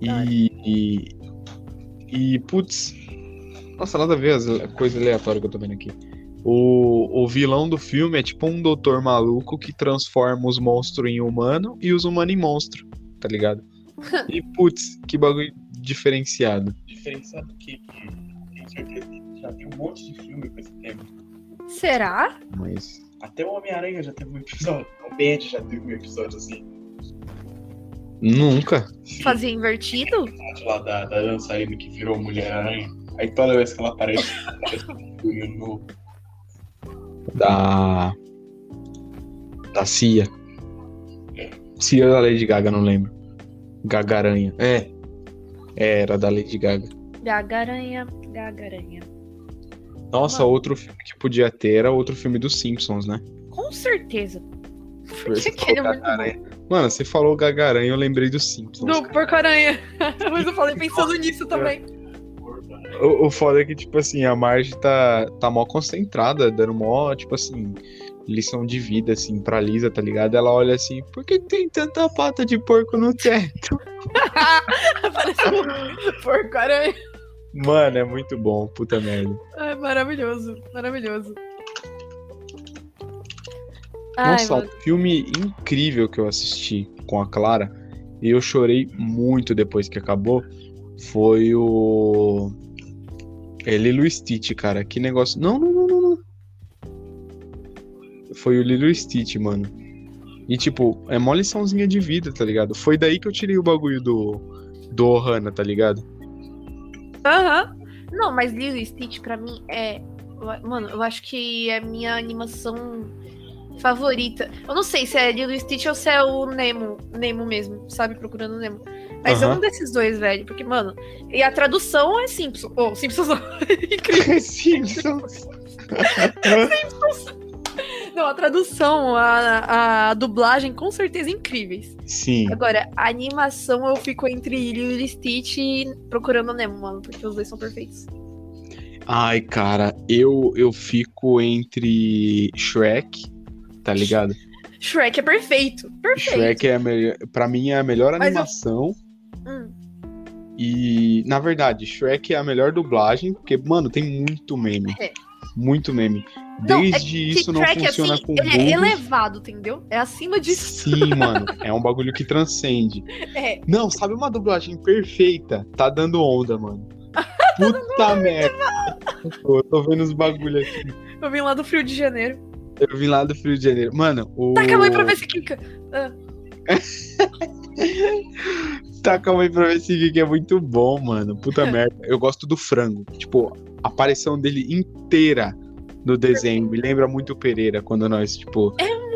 E. E, e, putz. Nossa, nada a ver as coisas aleatórias que eu tô vendo aqui. O, o vilão do filme é tipo um doutor maluco que transforma os monstros em humano e os humanos em monstro, tá ligado? E, putz, que bagulho diferenciado. Diferenciado que tenho certeza que já tem um monte de filme com esse tema. Será? Mas. Até o Homem-Aranha já teve um episódio. O Bad já teve um episódio assim. Nunca. Fazia invertido? Episódio lá da, da dançarina que virou Mulher-Aranha. Aí toda vez que ela aparece, aparece um novo. Da. Da Cia. Cia da Lady Gaga, não lembro. Gagaranha. É. É, era da Lady Gaga. Gagaranha, gagaranha. Nossa, Mano. outro filme que podia ter era outro filme dos Simpsons, né? Com certeza. Você que ele é falou muito Gagaranha. Mano, você falou Gagaranha, eu lembrei dos Simpsons. Do. Porco-Aranha. Mas eu falei pensando nisso também. O, o foda é que, tipo assim, a Marge tá, tá mó concentrada, dando mó, tipo assim, lição de vida, assim, pra Lisa, tá ligado? Ela olha assim, por que tem tanta pata de porco no teto? Parece um porco-aranha. Mano, é muito bom, puta merda. Ai, maravilhoso, maravilhoso. Ai, Nossa, mano. filme incrível que eu assisti com a Clara e eu chorei muito depois que acabou foi o. É Lilo e Stitch, cara. Que negócio. Não, não. Foi o Lilo Stitch, mano. E tipo, é mó liçãozinha de vida, tá ligado? Foi daí que eu tirei o bagulho do. Do Ohana, tá ligado? Aham. Não, mas Lilo Stitch pra mim é. Mano, eu acho que é a minha animação favorita. Eu não sei se é Lilo Stitch ou se é o Nemo, Nemo mesmo, sabe? Procurando o Nemo. Mas é Aham. um desses dois, velho. Porque, mano, e a tradução é Simpson. Oh, Simpsons não. Incrível. Simpsons. Não, a tradução, a, a dublagem, com certeza incríveis. Sim. Agora, a animação eu fico entre Lilo e Stitch e Procurando o Nemo, mano. Porque os dois são perfeitos. Ai, cara, eu, eu fico entre Shrek, tá ligado? Shrek é perfeito. Perfeito. Shrek é a melhor, pra mim é a melhor Mas eu- animação. Hum. E, na verdade, Shrek é a melhor dublagem, porque, mano, tem muito meme. É. Muito meme. Não, é Desde que isso não Shrek, funciona assim, com ele é elevado, entendeu? É acima disso. Sim, mano. É um bagulho que transcende. É. Não, sabe uma dublagem perfeita? Tá dando onda, mano. Puta merda. Pô, Eu tô vendo os bagulhos aqui. Eu vim lá do Frio de Janeiro. Eu vim lá do Rio de Janeiro. Mano, o. Taca a mãe pra ver se quica. Taca a mãe pra ver se que é muito bom, mano. Puta merda. Eu gosto do frango. Tipo, aparição dele inteira no desenho. Me lembra muito o Pereira quando nós, tipo.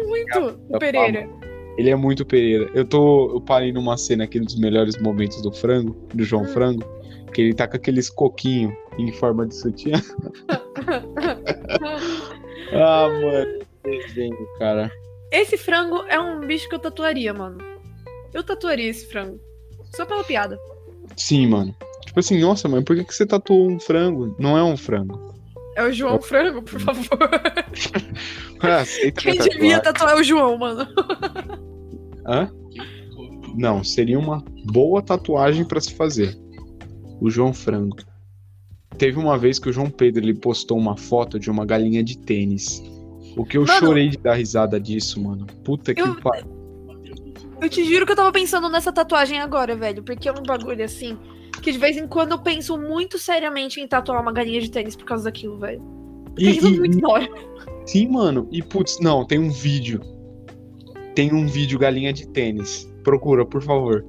Muito, Tá o Pereira. Ele é muito Pereira. Eu tô. Eu parei numa cena aqui dos melhores momentos do frango, do João Frango, que ele tá com aqueles coquinhos em forma de sutiã. ah, mano. Desenho, cara. Esse frango é um bicho que eu tatuaria, mano. Eu tatuaria esse frango. Só pela piada. Sim, mano. Tipo assim, nossa, mãe, por que, que você tatuou um frango? Não é um frango. É o João Frango, por favor. Ah, Quem devia tatuar é o João, mano. Hã? Não, seria uma boa tatuagem pra se fazer. O João Frango. Teve uma vez que o João Pedro ele postou uma foto de uma galinha de tênis. O que eu Mano. chorei de dar risada disso, mano. Puta que Eu- pariu. Eu te juro que eu tava pensando nessa tatuagem agora, velho. Porque é um bagulho assim. Que de vez em quando eu penso muito seriamente em tatuar uma galinha de tênis por causa daquilo, velho. Porque E, e- muito da hora. sim, mano. E putz, não, tem um vídeo. Tem um vídeo galinha de tênis. Procura, por favor.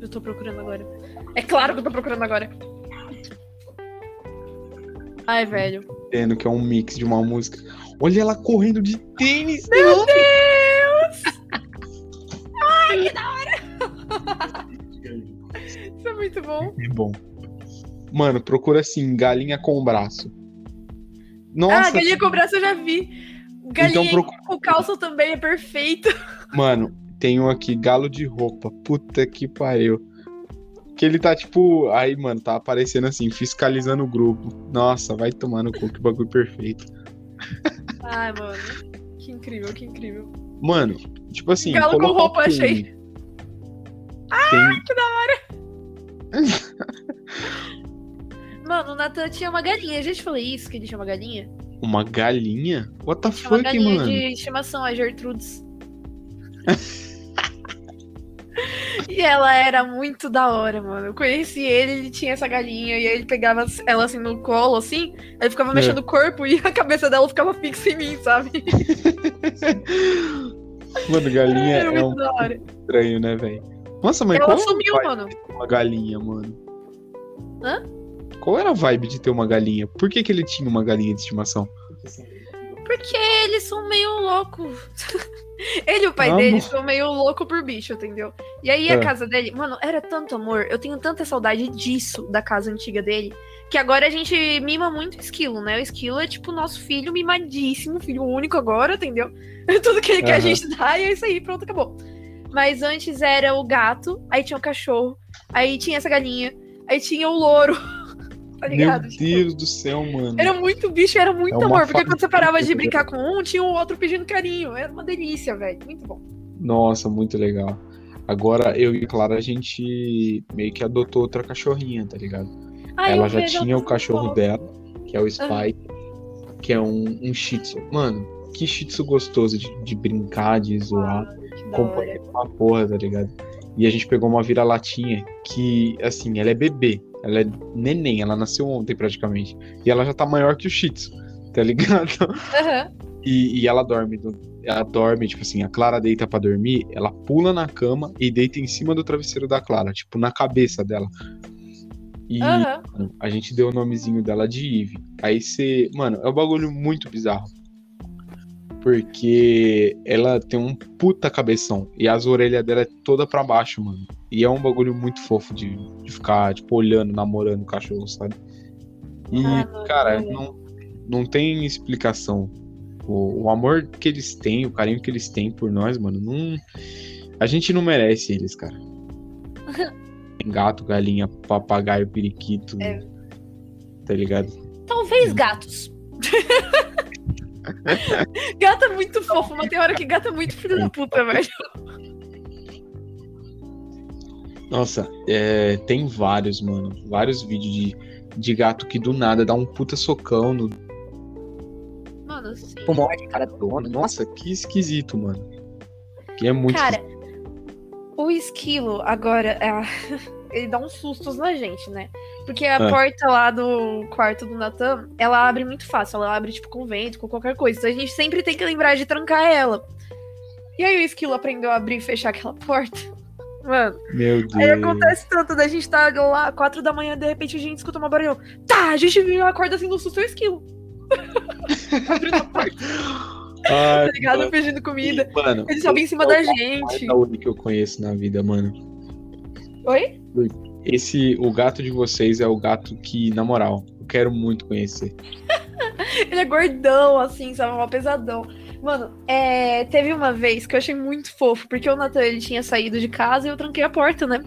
Eu tô procurando agora. É claro que eu tô procurando agora. Ai, velho. Tendo que é um mix de uma música. Olha ela correndo de tênis. Meu Deus! Isso é muito bom. É bom. Mano, procura assim, galinha com braço. Nossa, ah, galinha com braço eu já vi. Galinha Então procura- com calça também é perfeito. mano, tem um aqui, galo de roupa. Puta que pariu. Que ele tá, tipo, aí, mano, tá aparecendo assim, fiscalizando o grupo. Nossa, vai tomar no cu, que bagulho perfeito. Ai, mano. Que incrível, que incrível. Mano, tipo assim. Galo com roupa, um achei. Tem... Que da hora. Mano, o Nathan tinha uma galinha. A gente falou isso, que ele tinha uma galinha? Uma galinha? What the Tinha uma fuck, galinha mano? de estimação, a Gertrudes. e ela era muito da hora, mano. Eu conheci ele, ele tinha essa galinha, e aí ele pegava ela assim no colo, assim, aí ficava É. mexendo o corpo e a cabeça dela ficava fixa em mim, sabe? Mano, galinha é muito um da hora. estranho, né, velho? Nossa, mas Ela qual sumiu, mano. de ter uma galinha, mano? Hã? Qual era a vibe de ter uma galinha? Por que, que ele tinha uma galinha de estimação? Porque eles são meio loucos. Ele e o pai Ah, dele são meio louco por bicho, entendeu? E aí É. a casa dele, mano, era tanto amor. Eu tenho tanta saudade disso, da casa antiga dele. Que agora a gente mima muito o esquilo, né? O esquilo é tipo nosso filho mimadíssimo, filho único agora, entendeu? Tudo que ele quer a gente dá e é isso aí, pronto, acabou. Mas antes era o gato, aí tinha o cachorro, aí tinha essa galinha, aí tinha o louro. tá Meu ligado? Tipo, Deus do céu, mano. era muito bicho, era muito É amor. Porque quando você parava de brincar com um, tinha o outro pedindo carinho. Era uma delícia, velho. Muito bom. Nossa, muito legal. Agora, eu e a Clara, a gente meio que adotou outra cachorrinha, tá ligado? Ah, Ela já tinha o cachorro com dela, que é o Spike, que é um, um shih tzu. Mano, que shih tzu gostoso de, de brincar, de zoar. da companhia hora. uma porra, tá ligado? E a gente pegou uma vira-latinha que, assim, ela é bebê. Ela é neném, ela nasceu ontem praticamente. E ela já tá maior que o Shih Tzu, tá ligado? Aham. E, e ela dorme. do- Ela dorme, tipo assim, a Clara deita pra dormir, ela pula na cama e deita em cima do travesseiro da Clara, tipo, na cabeça dela. E mano, a gente deu o nomezinho dela de Eve. Aí você. Mano, é um bagulho muito bizarro. Porque ela tem um puta cabeção. E as orelhas dela é toda pra baixo, mano. E é um bagulho muito fofo de, de ficar, tipo, olhando, namorando o cachorro, sabe? E, Ah, cara, não, não tem explicação. O, o amor que eles têm, o carinho que eles têm por nós, mano, não. A gente não merece eles, cara. Gato, galinha, papagaio, periquito. É. Tá ligado? Talvez gatos. gato é muito fofo, mas tem hora que gato é muito filho da puta, velho. Nossa, é, tem vários, mano. Vários vídeos de, de gato que do nada dá um puta socão no. Mano, sim. Morde cada dono. Nossa, que esquisito, mano. Que é muito. Cara, o esquilo agora, é, ele dá uns sustos na gente, né? Porque a Ah. porta lá do quarto do Natan, ela abre muito fácil. Ela abre, tipo, com vento, com qualquer coisa. Então a gente sempre tem que lembrar de trancar ela. E aí o esquilo aprendeu a abrir e fechar aquela porta. Mano, Meu Deus. aí acontece tanto da gente tá lá, quatro da manhã, de repente a gente escuta uma barulhão. Tá, a gente viu acorda assim no susto é o esquilo. Abrindo a porta, Ai, tá ligado? mano. Pedindo comida. Mano, Ele sobe em cima da gente. mais saúde que eu conheço na vida, mano. Oi? Esse, o gato de vocês é o gato que, na moral, eu quero muito conhecer. Ele é gordão, assim, sabe? Mal pesadão. Mano, é, teve uma vez que eu achei muito fofo, porque o Nathan ele tinha saído de casa e eu tranquei a porta, né?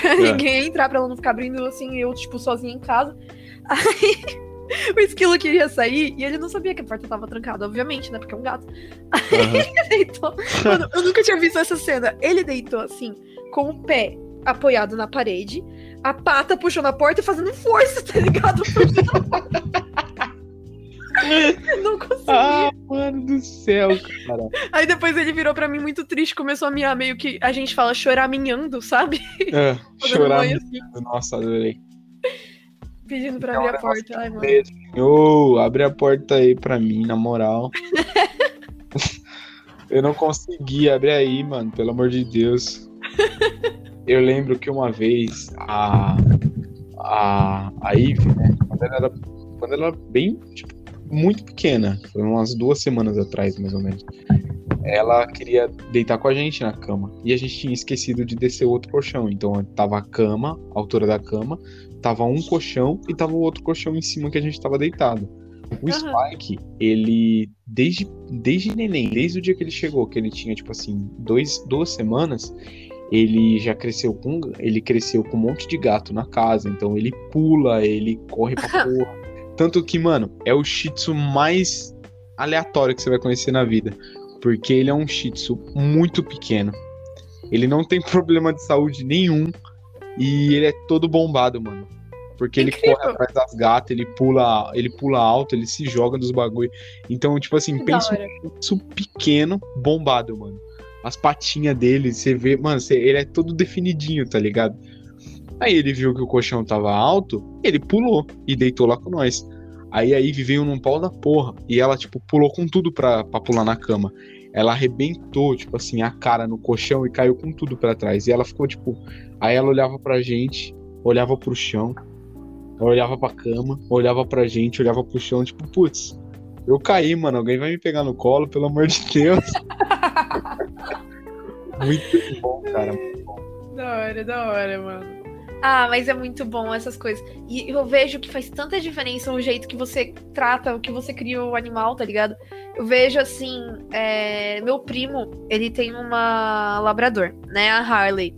Pra ninguém entrar, pra ela não ficar abrindo assim, eu, tipo, sozinha em casa. Aí o esquilo queria sair e ele não sabia que a porta tava trancada, obviamente, né? Porque é um gato. Aham. Ele deitou. Mano, eu nunca tinha visto essa cena. Ele deitou assim, com o pé apoiado na parede, a pata puxando a porta e fazendo força, tá ligado? Não conseguia. ah, mano do céu, cara. Aí depois ele virou pra mim muito triste, começou a miar meio que a gente fala choraminhando, sabe? Fazendo chorar. assim, Nossa, adorei. pedindo pra Então, abrir a é porta. Ai, mano. Ô, abre a porta aí pra mim, na moral. Eu não consegui, abre aí, mano, pelo amor de Deus. Eu lembro que uma vez a a, a Eve, né, quando ela era, quando ela era bem, tipo, muito pequena, foi umas duas semanas atrás, mais ou menos. Ela queria deitar com a gente na cama. E a gente tinha esquecido de descer o outro colchão. Então tava a cama, a altura da cama, tava um colchão e tava o outro colchão em cima que a gente tava deitado. O Aham. Spike, ele, desde, desde neném, desde o dia que ele chegou, que ele tinha, tipo assim, dois, duas semanas, ele já cresceu com. Ele cresceu com um monte de gato na casa. Então ele pula, ele corre pra porra. Tanto que, mano, é o Shih Tzu mais aleatório que você vai conhecer na vida. Porque ele é um Shih Tzu muito pequeno. Ele não tem problema de saúde nenhum. E ele é todo bombado, mano. Porque ele Incrível. corre atrás das gatas, ele pula, ele pula alto, ele se joga nos bagulho. Então, tipo assim, Que pensa um Shih Tzu pequeno, bombado, mano. As patinhas dele, você vê, mano, você- ele é todo definidinho, tá ligado? Aí ele viu que o colchão tava alto, ele pulou e deitou lá com nós. Aí a Ivy veio num pau da porra. E ela, tipo, pulou com tudo pra, pra pular na cama. Ela arrebentou, tipo assim, a cara no colchão e caiu com tudo pra trás. E ela ficou, tipo. Aí ela olhava pra gente, olhava pro chão, olhava pra cama, olhava pra gente, olhava pro chão, tipo, putz, eu caí, mano. Alguém vai me pegar no colo, pelo amor de Deus. Muito bom, cara. Da hora, da hora, mano. Ah, mas é muito bom essas coisas. E eu vejo que faz tanta diferença o jeito que você trata, o que você cria o animal, tá ligado? Eu vejo assim, é, meu primo, ele tem uma labrador, né? A Harley.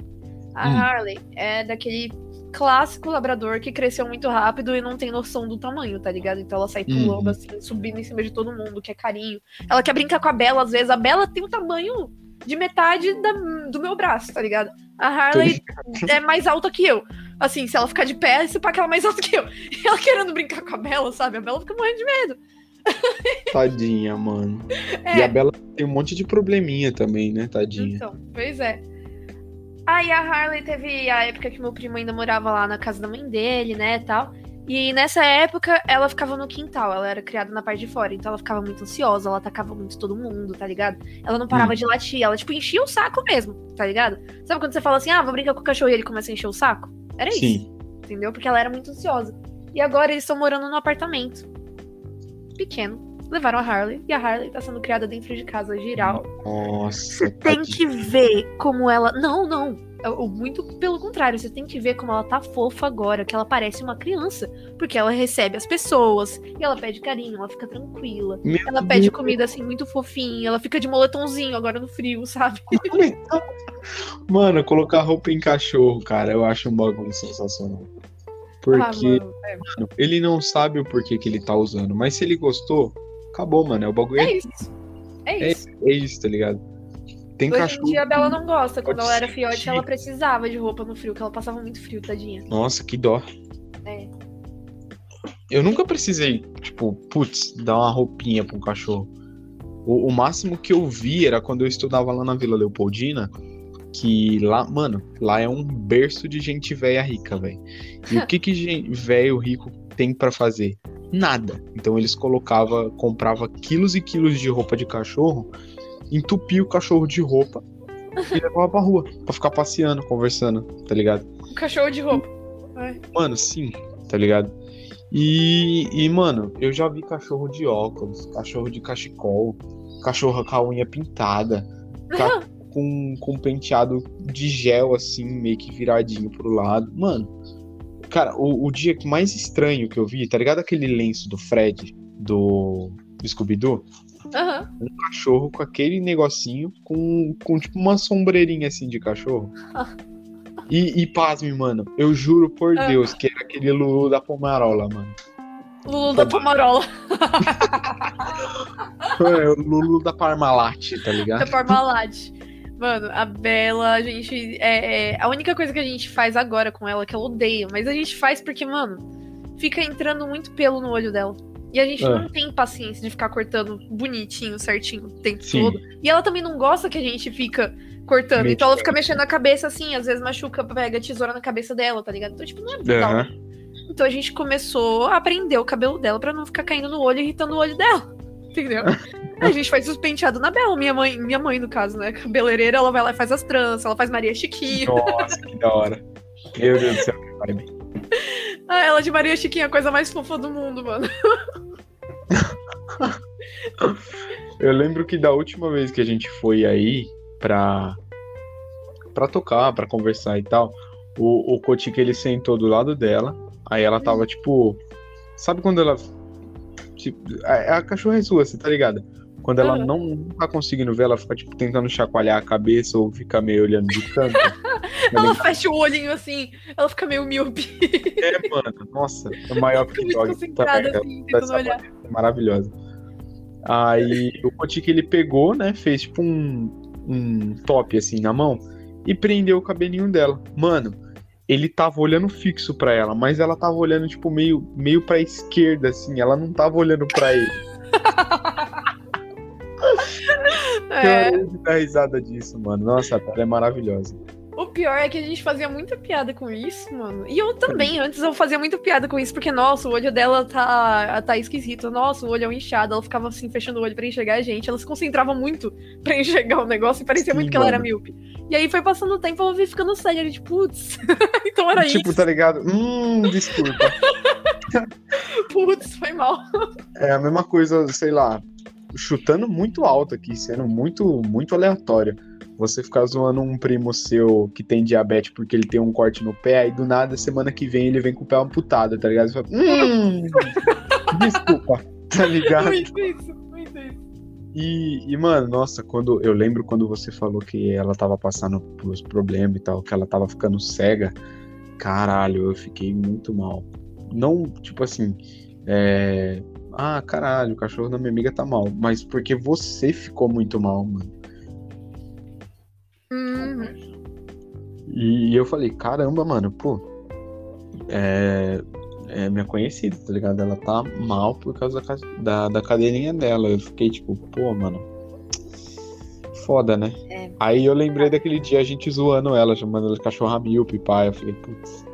A Hum. Harley é daquele clássico labrador que cresceu muito rápido e não tem noção do tamanho, tá ligado? Então ela sai pulando Uhum. assim, subindo em cima de todo mundo, que é carinho. Ela quer brincar com a Bela, às vezes. A Bela tem o tamanho de metade da- do meu braço, tá ligado? A Harley é mais alta que eu. Assim, se ela ficar de pé, se pá que ela é mais alta que eu. E ela querendo brincar com a Bela, sabe? A Bela fica morrendo de medo. Tadinha, mano. É. E a Bela tem um monte de probleminha também, né, tadinha. Então, pois é. Aí a Harley teve a época que meu primo ainda morava lá na casa da mãe dele, né, tal. E nessa época ela ficava no quintal, ela era criada na parte de fora, então ela ficava muito ansiosa, ela atacava muito todo mundo, tá ligado? Ela não parava Hum. de latir, ela tipo enchia o saco mesmo, tá ligado? Sabe quando você fala assim, ah, vou brincar com o cachorro e ele começa a encher o saco? Era isso, Sim. entendeu? Porque ela era muito ansiosa. E agora eles estão morando num apartamento pequeno. Levaram a Harley e a Harley tá sendo criada dentro de casa geral. Nossa. Você tem que ver como ela. Não, não. É o- Muito pelo contrário, você tem que ver como ela tá fofa agora, que ela parece uma criança. Porque ela recebe as pessoas, e ela pede carinho, ela fica tranquila. Meu Ela pede Deus. comida assim, muito fofinha, ela fica de moletomzinho agora no frio, sabe? Mano, colocar roupa em cachorro, cara, eu acho um bagulho sensacional. Porque Ah, mano, é, mano, ele não sabe o porquê que ele tá usando, mas se ele gostou, acabou, mano. É o bagulho. é É, isso. É É isso. é isso, tá ligado? Tem Hoje cachorro. em dia a Bela não gosta. Quando ela era sentir. fiote, ela precisava de roupa no frio, que ela passava muito frio, tadinha. Nossa, que dó. É. Eu nunca precisei, tipo, putz, dar uma roupinha pra um cachorro. O, o máximo que eu vi era quando eu estudava lá na Vila Leopoldina, que lá, mano, lá é um berço de gente velha rica, velho. E o que que velho rico tem pra fazer? Nada. Então eles colocava, comprava quilos e quilos de roupa de cachorro, entupia o cachorro de roupa e levava pra rua, pra ficar passeando, conversando, tá ligado? Um cachorro de roupa. Mano, sim, tá ligado? E, e, mano, eu já vi cachorro de óculos, cachorro de cachecol, cachorro com a unha pintada, ca- com, com penteado de gel, assim, meio que viradinho pro lado. Mano, cara, o, o dia que mais estranho que eu vi, tá ligado aquele lenço do Fred, do, do Scooby-Doo? Aham. Um cachorro com aquele negocinho, com, com tipo uma sombreirinha assim de cachorro. E, e pasme, mano, eu juro por Ah. Deus que era aquele Lulu da Pomarola, mano. Lulu da Pomarola. É o Lulu da Parmalat, tá da ligado? Parmalat. Mano, a Bela, a gente. É, é- a única coisa que a gente faz agora com ela, que ela odeia, mas a gente faz porque, mano, fica entrando muito pelo no olho dela. E a gente É. não tem paciência de ficar cortando bonitinho, certinho, o tempo Sim. todo. E ela também não gosta que a gente fica cortando. Então ela fica mexendo a cabeça assim, às vezes machuca, pega a tesoura na cabeça dela, tá ligado? Então, tipo, não é legal. Aham. Então a gente começou a prender o cabelo dela pra não ficar caindo no olho e irritando o olho dela. Entendeu? a gente faz os penteados na Bela. Minha mãe, minha mãe, no caso, né? Cabeleireira, ela vai lá e faz as tranças, ela faz Maria Chiquinha. Nossa, que da hora. Meu Deus do céu, que vibe. Ah, ela de Maria Chiquinha, a coisa mais fofa do mundo, mano. Eu lembro que da última vez que a gente foi aí pra, pra tocar, pra conversar e tal, o, o Kotika ele sentou do lado dela, aí ela tava tipo. Sabe quando ela. Tipo, a, a cachorra é sua, você tá ligado? Quando ela Ah. não, tá conseguindo ver, ela fica, tipo, tentando chacoalhar a cabeça ou fica meio olhando de canto. Ela ligado? fecha o olhinho assim, ela fica meio míope. é, mano. Nossa, é o maior concentrada também, assim, é maravilhosa. Aí o Cotique ele pegou, né? Fez tipo um, um top assim na mão e prendeu o cabelinho dela. Mano, ele tava olhando fixo pra ela, mas ela tava olhando tipo meio, meio pra esquerda, assim. Ela não tava olhando pra ele. É. Eu dar risada disso, mano. Nossa, ela é maravilhosa. O pior é que a gente fazia muita piada com isso, mano. E eu também, antes eu fazia muita piada com isso, porque, nossa, o olho dela tá, tá esquisito. Nossa, o olho é um inchado. Ela ficava assim, fechando o olho pra enxergar a gente. Ela se concentrava muito pra enxergar o negócio e parecia Sim, muito que ela era mano. míope. E aí foi passando o tempo, ela veio ficando séria. A gente, putz, então era tipo, isso. tá ligado? Hum, desculpa. Putz, foi mal. É a mesma coisa, sei lá, chutando muito alto aqui, sendo muito, muito aleatório. Você ficar zoando um primo seu que tem diabetes porque ele tem um corte no pé, aí do nada, semana que vem, ele vem com o pé amputado, tá ligado? Você fala, hum, desculpa, tá ligado? Muito isso, muito isso. E, e, mano, nossa, quando eu lembro quando você falou que ela tava passando pelos problemas e tal, que ela tava ficando cega, caralho, eu fiquei muito mal. Não, tipo assim, é. Ah, caralho, o cachorro da minha amiga tá mal. Mas porque você ficou muito mal, mano. Uhum. E eu falei, caramba, mano, pô. É. É minha conhecida, tá ligado? Ela tá mal por causa da, da, da cadeirinha dela. Eu fiquei tipo, pô, mano. Foda, né? É. Aí eu lembrei daquele dia a gente zoando ela, chamando ela de cachorra míope, pai. Eu falei, putz.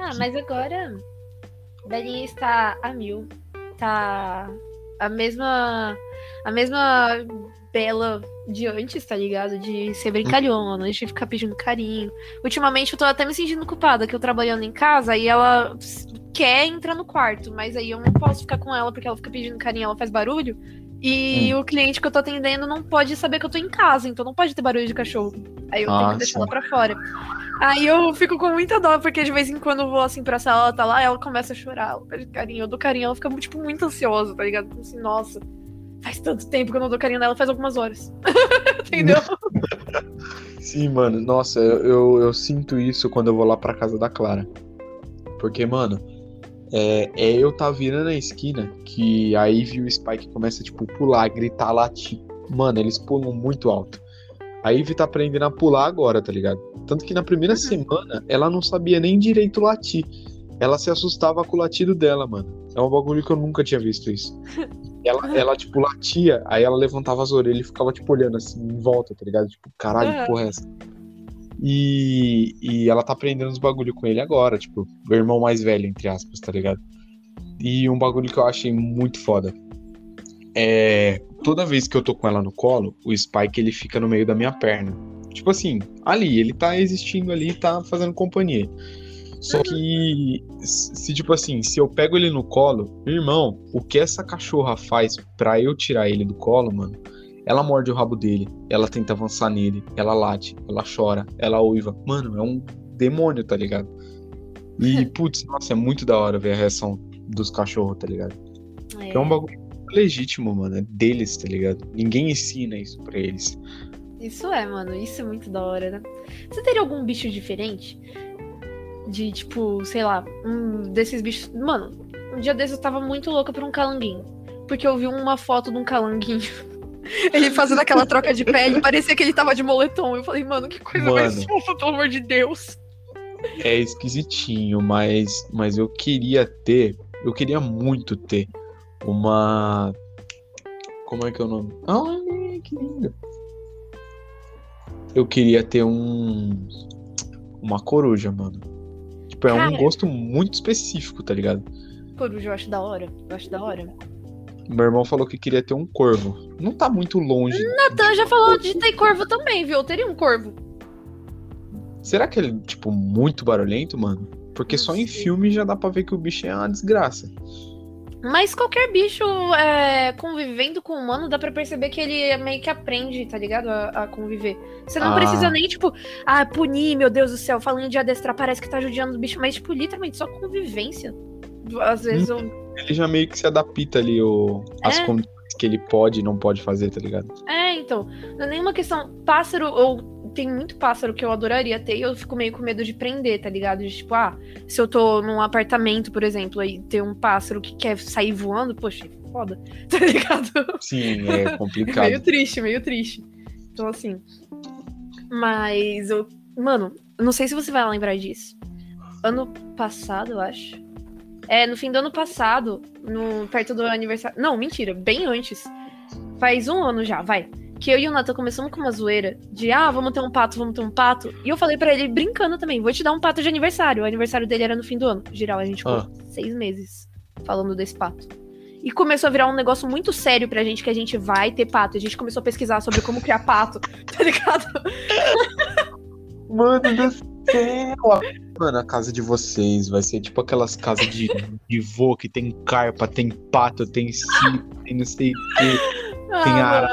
Ah, mas agora Belinha está a mil. Tá a mesma. A mesma bela de antes, tá ligado? De ser brincalhona, de ficar pedindo carinho. Ultimamente eu tô até me sentindo culpada, que eu trabalhando em casa e ela quer entrar no quarto, mas aí eu não posso ficar com ela porque ela fica pedindo carinho, ela faz barulho. E o cliente que eu tô atendendo não pode saber que eu tô em casa, então não pode ter barulho de cachorro. Aí eu tenho Ah, que deixar ela pra fora. Aí eu fico com muita dó, porque de vez em quando eu vou assim pra sala, ela tá lá, ela começa a chorar, ela pede carinho, eu dou carinho, ela fica tipo muito ansiosa, tá ligado? Tipo Assim, nossa, faz tanto tempo que eu não dou carinho nela, faz algumas horas. Entendeu? Sim, mano. Nossa, eu, eu, eu sinto isso quando eu vou lá pra casa da Clara. Porque, mano, é, é eu tá virando a esquina que a Ivy e o Spike começam, tipo, pular, gritar, latir. Mano, eles pulam muito alto. A Ivy tá aprendendo a pular agora, tá ligado? Tanto que na primeira semana ela não sabia nem direito latir. Ela se assustava com o latido dela, mano. É um bagulho que eu nunca tinha visto isso. Ela, ela tipo, latia, aí ela levantava as orelhas e ficava, tipo, olhando assim, em volta, tá ligado? Tipo, caralho, que Aham. porra é essa? E, e ela tá aprendendo os bagulho com ele agora, tipo, o irmão mais velho, entre aspas, tá ligado? E um bagulho que eu achei muito foda. É. Toda vez que eu tô com ela no colo, o Spike ele fica no meio da minha perna. Tipo assim, ali, ele tá existindo ali, tá fazendo companhia. Só que, se tipo assim, se eu pego ele no colo, irmão, o que essa cachorra faz pra eu tirar ele do colo, mano? Ela morde o rabo dele, ela tenta avançar nele, ela late, ela chora, ela uiva. Mano, é um demônio, tá ligado? E, putz, nossa, é muito da hora ver a reação dos cachorros, tá ligado? É. É um bagulho legítimo, mano. É deles, tá ligado? Ninguém ensina isso pra eles. Isso é, mano, isso é muito da hora, né? Você teria algum bicho diferente? De, tipo, sei lá, um desses bichos. Mano, um dia desses eu tava muito louca por um calanguinho. Porque eu vi uma foto de um calanguinho. Ele fazendo aquela troca de pele, parecia que ele tava de moletom. Eu falei, mano, que coisa mais Mano. fofa, pelo amor de Deus. É esquisitinho, mas, mas eu queria ter. Eu queria muito ter uma. Como é que é o nome? Ai, que lindo. Eu queria ter um. Uma coruja, mano. Tipo, é um Cara. gosto muito específico, tá ligado? Coruja, eu acho da hora. Eu acho da hora. Meu irmão falou que queria ter um corvo. Não tá muito longe. Natan já falou de ter corvo também, viu? Eu teria um corvo. Será que ele, tipo, muito barulhento, mano? Porque só em filme já dá pra ver que o bicho é uma desgraça. Mas qualquer bicho é, convivendo com o humano, dá pra perceber que ele meio que aprende, tá ligado? A, a conviver. Você não Ah. precisa nem, tipo, ah, punir, meu Deus do céu, falando de adestrar, parece que tá judiando o bicho, mas, tipo, literalmente só convivência. Às vezes eu. Ele já meio que se adapta ali o, as É. condições que ele pode e não pode fazer, tá ligado? É, então, não é nenhuma questão. Pássaro, ou tem muito pássaro que eu adoraria ter e eu fico meio com medo de prender, tá ligado? De, tipo, ah, se eu tô num apartamento, por exemplo, aí tem um pássaro que quer sair voando, poxa, foda, tá ligado? Sim, é complicado. meio triste, meio triste. Então, assim. Mas eu. Mano, não sei se você vai lembrar disso. Ano passado, eu acho. É, no fim do ano passado, no, perto do aniversário. Não, mentira, bem antes. Faz um ano já, vai. Que eu e o Nathan começamos com uma zoeira de ah, vamos ter um pato, vamos ter um pato. E eu falei pra ele, brincando também, vou te dar um pato de aniversário. O aniversário dele era no fim do ano. Geral, a gente ficou Ah. seis meses falando desse pato. E começou a virar um negócio muito sério pra gente que a gente vai ter pato. A gente começou a pesquisar sobre como criar pato, tá ligado? Mano do Mano, a casa de vocês vai ser tipo aquelas casas de, de vô que tem carpa, tem pato, tem circo, tem não sei o que, tem Ah,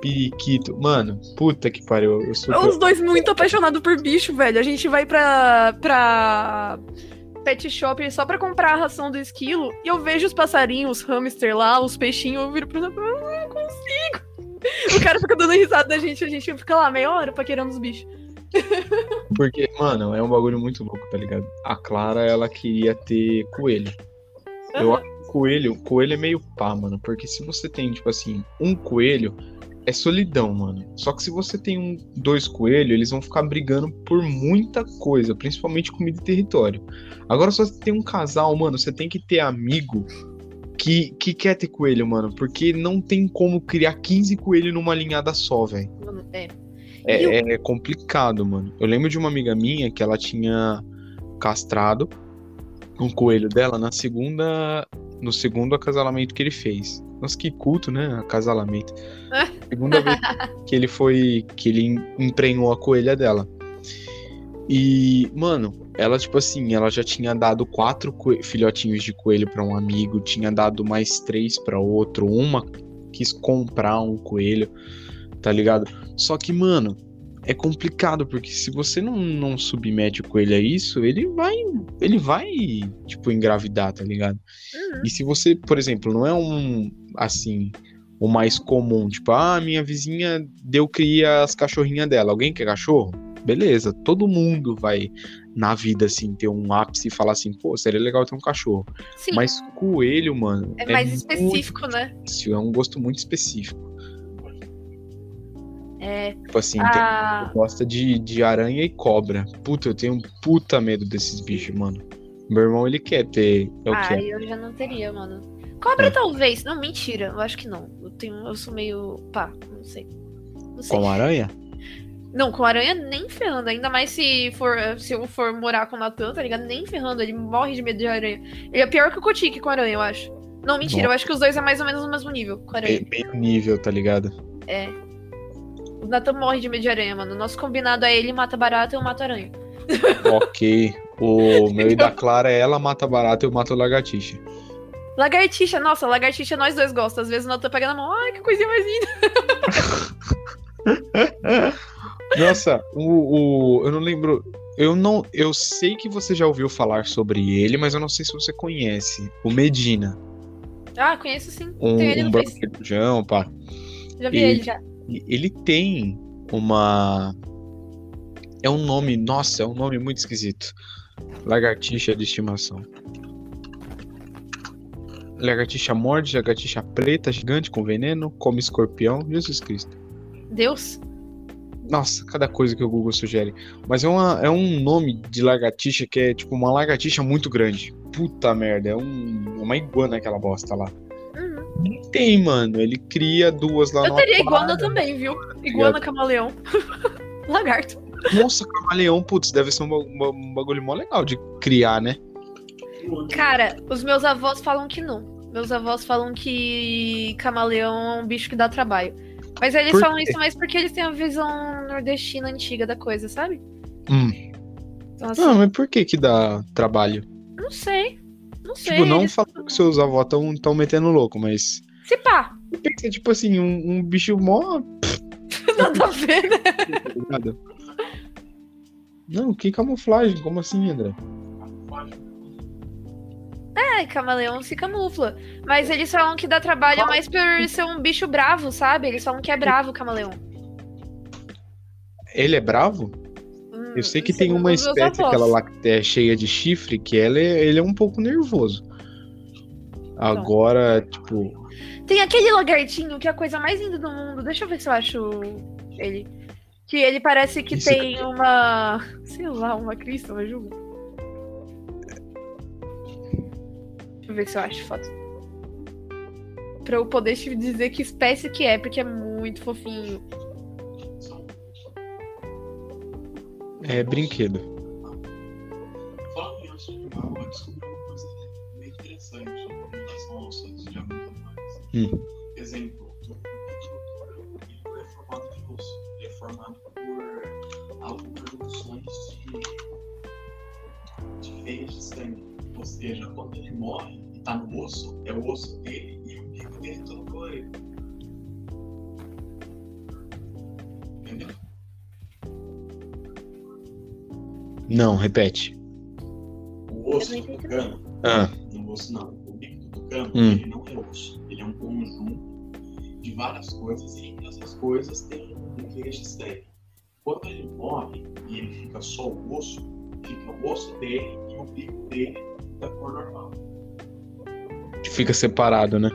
periquito. Mano, puta que pariu. Eu sou. Os dois muito apaixonados por bicho, velho. A gente vai pra, pra pet shop só pra comprar a ração do esquilo e eu vejo os passarinhos, os hamster lá, os peixinhos, eu viro pro ah, não consigo. O cara fica dando risada da gente, a gente fica lá meia hora paquerando os bichos. Porque, mano, é um bagulho muito louco, tá ligado? A Clara, ela queria ter coelho. Eu acho que coelho, coelho é meio pá, mano. Porque se você tem, tipo assim, um coelho, é solidão, mano. Só que se você tem um, dois coelhos, eles vão ficar brigando por muita coisa, principalmente comida e território. Agora, se você tem um casal, mano, você tem que ter amigo que, que quer ter coelho, mano. Porque não tem como criar 15 coelhos numa linhada só, velho. É. É, o- é complicado, mano. Eu lembro de uma amiga minha que ela tinha castrado um coelho dela na segunda. No segundo acasalamento que ele fez. Nossa, que culto, né? Acasalamento. Segunda vez que ele foi. que ele emprenhou a coelha dela. E, mano, ela, tipo assim, ela já tinha dado quatro filhotinhos de coelho pra um amigo, tinha dado mais três pra outro, uma quis comprar um coelho, tá ligado? Só que, mano, é complicado, porque se você não, não submete o coelho a isso, ele vai, ele vai, tipo, engravidar, tá ligado? Uhum. E se você, por exemplo, não é um, assim, o mais comum, tipo, ah, minha vizinha deu cria as cachorrinhas dela, alguém quer cachorro? Beleza, todo mundo vai na vida, assim, ter um ápice e falar assim, pô, seria legal ter um cachorro. Sim, Mas coelho, mano, é mais muito específico, né? difícil, é um gosto muito específico. É. Tipo assim, tem A... gosta de, de aranha e cobra. Puta, eu tenho um puta medo desses bichos, mano. Meu irmão, ele quer ter. É o Ah, que? eu já não teria, mano. Cobra É. talvez. Não, mentira. Eu acho que não. Eu tenho. Eu sou meio. pá, não sei. Não sei. Com aranha? Não, com aranha nem ferrando. Ainda mais se for se eu for morar com o Natan, tá ligado? Nem ferrando. Ele morre de medo de aranha. Ele é pior que o Kotik com aranha, eu acho. Não, mentira. Eu acho que os dois é mais ou menos no mesmo nível com aranha. É meio nível, tá ligado? É. O Natan morre de medo de aranha, mano. O nosso combinado é ele mata barata e eu mato aranha. ok. O meu e da Clara é ela mata barata e eu mato lagartixa. Lagartixa, nossa, lagartixa nós dois gostamos. Às vezes o Natan pega na mão. Ai, que coisinha mais linda. Nossa, o, o- eu não lembro. Eu não. Eu sei que você já ouviu falar sobre ele, mas eu não sei se você conhece. O Medina. Ah, conheço sim. Um, Tem ele um no branco Face. relujão, pá. Já vi E- ele já. Ele tem uma. É um nome. Nossa, é um nome muito esquisito. Lagartixa de estimação. Lagartixa morde, lagartixa preta, gigante com veneno, come escorpião. Jesus Cristo. Deus? Nossa, cada coisa que o Google sugere. Mas é, uma, é um nome de lagartixa que é tipo uma lagartixa muito grande. Puta merda, é um, uma iguana aquela bosta lá. Ele tem, mano. Ele cria duas lá Eu teria iguana também, viu? Iguana, camaleão. Lagarto. Nossa, camaleão, putz, deve ser um, ba- ba- bagulho mó legal de criar, né? Cara, os meus avós falam que não. Meus avós falam que camaleão é um bicho que dá trabalho. Mas eles falam isso mais porque eles têm a visão nordestina antiga da coisa, sabe? Hum. Então, assim, Não, mas por que que dá trabalho? não sei. Não sei. Tipo, não falando que seus avós tão, tão metendo louco, mas. Se pá, Pensa, tipo assim, um, um bicho mó. nada a ver, né? Não, que camuflagem? Como assim, André? É, camaleão se camufla. Mas eles falam que dá trabalho mais por ser um bicho bravo, sabe? Eles falam que é bravo o camaleão. Ele é bravo? Eu sei que tem uma meus espécie, aquela lá que é cheia de chifre, que ela é, ele é um pouco nervoso. Agora, tipo, Tem aquele lagartinho que é a coisa mais linda do mundo. Deixa eu ver se eu acho ele. Que ele parece que Isso tem uma. Sei lá, uma crista, uma juba. Deixa eu ver se eu acho foto. Pra eu poder te dizer que espécie que é, porque é muito fofinho. É brinquedo. Falando nisso, eu descobri uma coisa meio interessante sobre relação aos sonhos de animais. Hum. Exemplo, o é formado de. Ele é formado por algumas junções de, de veias de sangue. Ou seja, quando ele morre e tá no osso, é o osso dele Não, repete. O osso não do tucano Ah, No osso não. O bico do tucano, Hum. ele não é osso. Ele é um conjunto de várias coisas e entre essas coisas tem um de sangue. Quando ele morre e ele fica só o osso, fica o osso dele e o bico dele da cor normal. fica separado, né?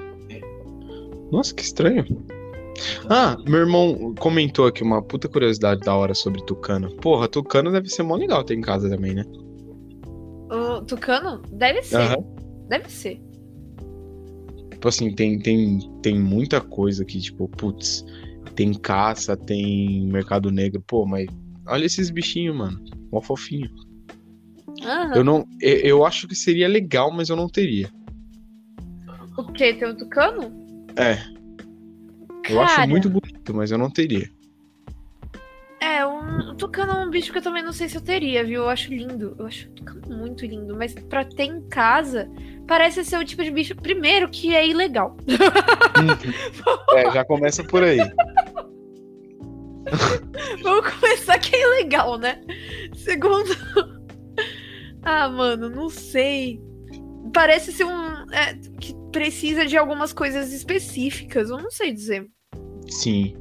Nossa, que estranho. Ah, meu irmão comentou aqui uma puta curiosidade da hora sobre tucano. Porra, tucano deve ser mó legal ter em casa também, né? O tucano? Deve ser. Deve ser. Tipo assim, tem, tem, tem muita coisa aqui, tipo, putz, tem caça, tem mercado negro. Pô, mas olha esses bichinhos, mano. Mó fofinho. Aham. Eu não. Eu, eu acho que seria legal, mas eu não teria. O que? Tem o tucano? É. Eu Cara, acho muito bonito, mas eu não teria. É, um, tucano é um bicho que eu também não sei se eu teria, viu? Eu acho lindo. Eu acho tucano muito lindo. Mas pra ter em casa, parece ser o tipo de bicho, primeiro, que é ilegal. é, já começa por aí. Vamos começar que é ilegal, né? Segundo. ah, mano, não sei. Parece ser um. é, que precisa de algumas coisas específicas. Eu não sei dizer. Sim.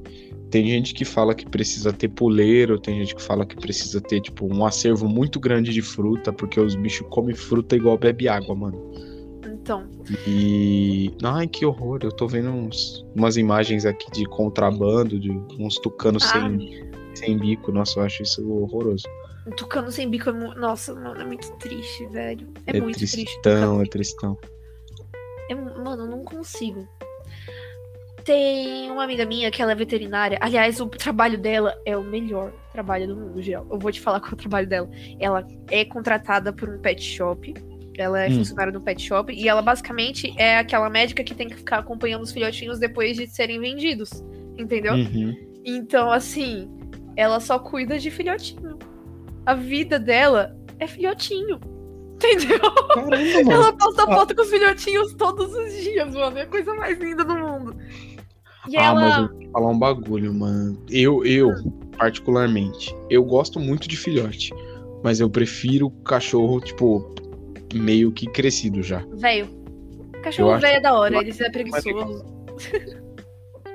Tem gente que fala que precisa ter puleiro, tem gente que fala que precisa ter, tipo, um acervo muito grande de fruta, porque os bichos comem fruta igual bebe água, mano. Então. E. Ai, que horror. Eu tô vendo uns, umas imagens aqui de contrabando, de uns tucanos Ah, sem, sem bico. Nossa, eu acho isso horroroso. um tucano sem bico é. Nossa, mano, é muito triste, velho. É, É, muito triste. tristão, é tristão. É, mano, eu não consigo. Tem uma amiga minha que ela é veterinária. Aliás, o trabalho dela é o melhor trabalho do mundo, geral. Eu vou te falar qual é o trabalho dela. Ela é contratada por um pet shop. Ela é Hum. funcionária do pet shop. E ela basicamente é aquela médica que tem que ficar acompanhando os filhotinhos depois de serem vendidos. Entendeu? Uhum. Então, assim, ela só cuida de filhotinho. A vida dela é filhotinho. Entendeu? Caramba. Ela posta Ah. foto com os filhotinhos todos os dias, mano. É a coisa mais linda do mundo. E Ah, mas ela. eu vou falar um bagulho, mano. Eu, eu, particularmente, eu gosto muito de filhote. Mas eu prefiro cachorro, tipo, meio que crescido já. Velho. Eu Cachorro acho- velho é da hora, eu ele é preguiçoso.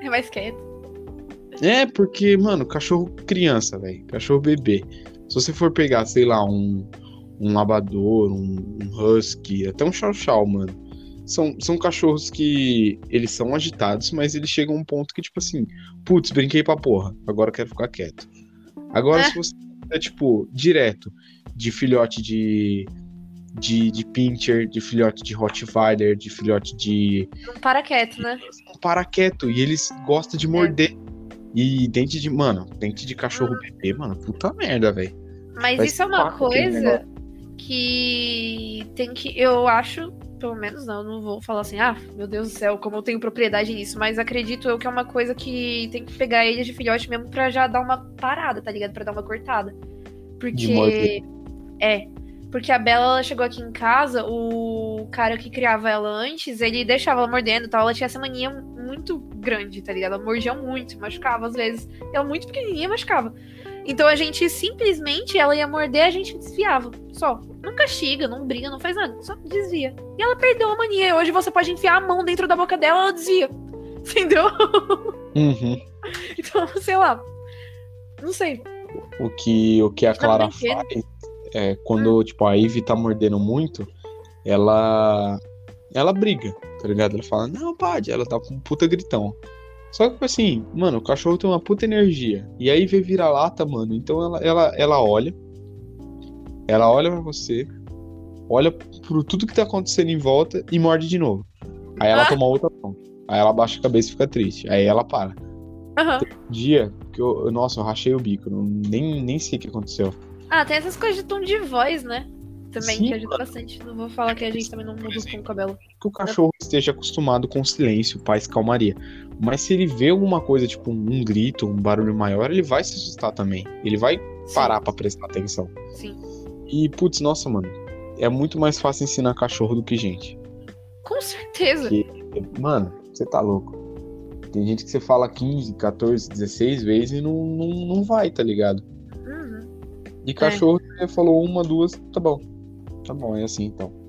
é mais quieto. É, porque, mano, cachorro criança, velho. Cachorro bebê. Se você for pegar, sei lá, um, um labrador, um, um husky, até um chow-chow, mano. São, são cachorros que eles são agitados, mas eles chegam a um ponto que, tipo assim, putz, brinquei pra porra, agora quero ficar quieto. Agora, É. se você é, tipo, direto de filhote de, de, de pincher, de filhote de Rottweiler, de filhote de Não para quieto, né? não para quieto e eles gostam de morder. E dente de. Mano, dente de cachorro bebê, mano, puta merda, velho. Mas Vai isso é uma coisa que tem que. Eu acho, pelo menos não, não vou falar assim, ah, meu Deus do céu, como eu tenho propriedade nisso, mas acredito eu que é uma coisa que tem que pegar ele de filhote mesmo pra já dar uma parada, tá ligado? Pra dar uma cortada. Porque. É. Porque a Bela ela chegou aqui em casa, o cara que criava ela antes, ele deixava ela mordendo e tal. Ela tinha essa mania muito grande, tá ligado? Ela mordia muito, machucava às vezes. Ela muito pequenininha machucava. Então a gente simplesmente, ela ia morder, a gente desviava. Só. Não castiga, não briga, não faz nada, só desvia. E ela perdeu a mania. E hoje você pode enfiar a mão dentro da boca dela, ela desvia. Entendeu? Uhum. Então, sei lá. Não sei. O que, o que a Clara faz é quando, tipo, a Ivy tá mordendo muito, ela. Ela briga, tá ligado? Ela fala, não, pode, ela tá com um puta gritão. Só que, assim, mano, o cachorro tem uma puta energia. E aí vê vira-lata, mano. Então ela, ela, ela olha. Ela olha pra você. Olha pro tudo que tá acontecendo em volta e morde de novo. Aí ela Ah. toma outra ação. Aí ela baixa a cabeça e fica triste. Aí ela para. Aham. Dia que eu. Nossa, eu rachei o bico. nem, nem sei o que aconteceu. Ah, tem essas coisas de tom de voz, né? Também, Sim, que ajuda bastante. Não vou falar que a gente também não muda o tom do cabelo. que o cachorro esteja acostumado com silêncio, paz, calmaria. Mas se ele vê alguma coisa, tipo um grito, um barulho maior, ele vai se assustar também. Ele vai Sim, parar pra prestar atenção. Sim. E, putz, nossa, mano, é muito mais fácil ensinar cachorro do que gente. Com certeza. Que- Mano, você tá louco. Tem gente que você fala 15, 14, 16 vezes e não, não, não vai, tá ligado? Uhum. E cachorro, você falou uma, duas, tá bom. Tá bom, é assim então.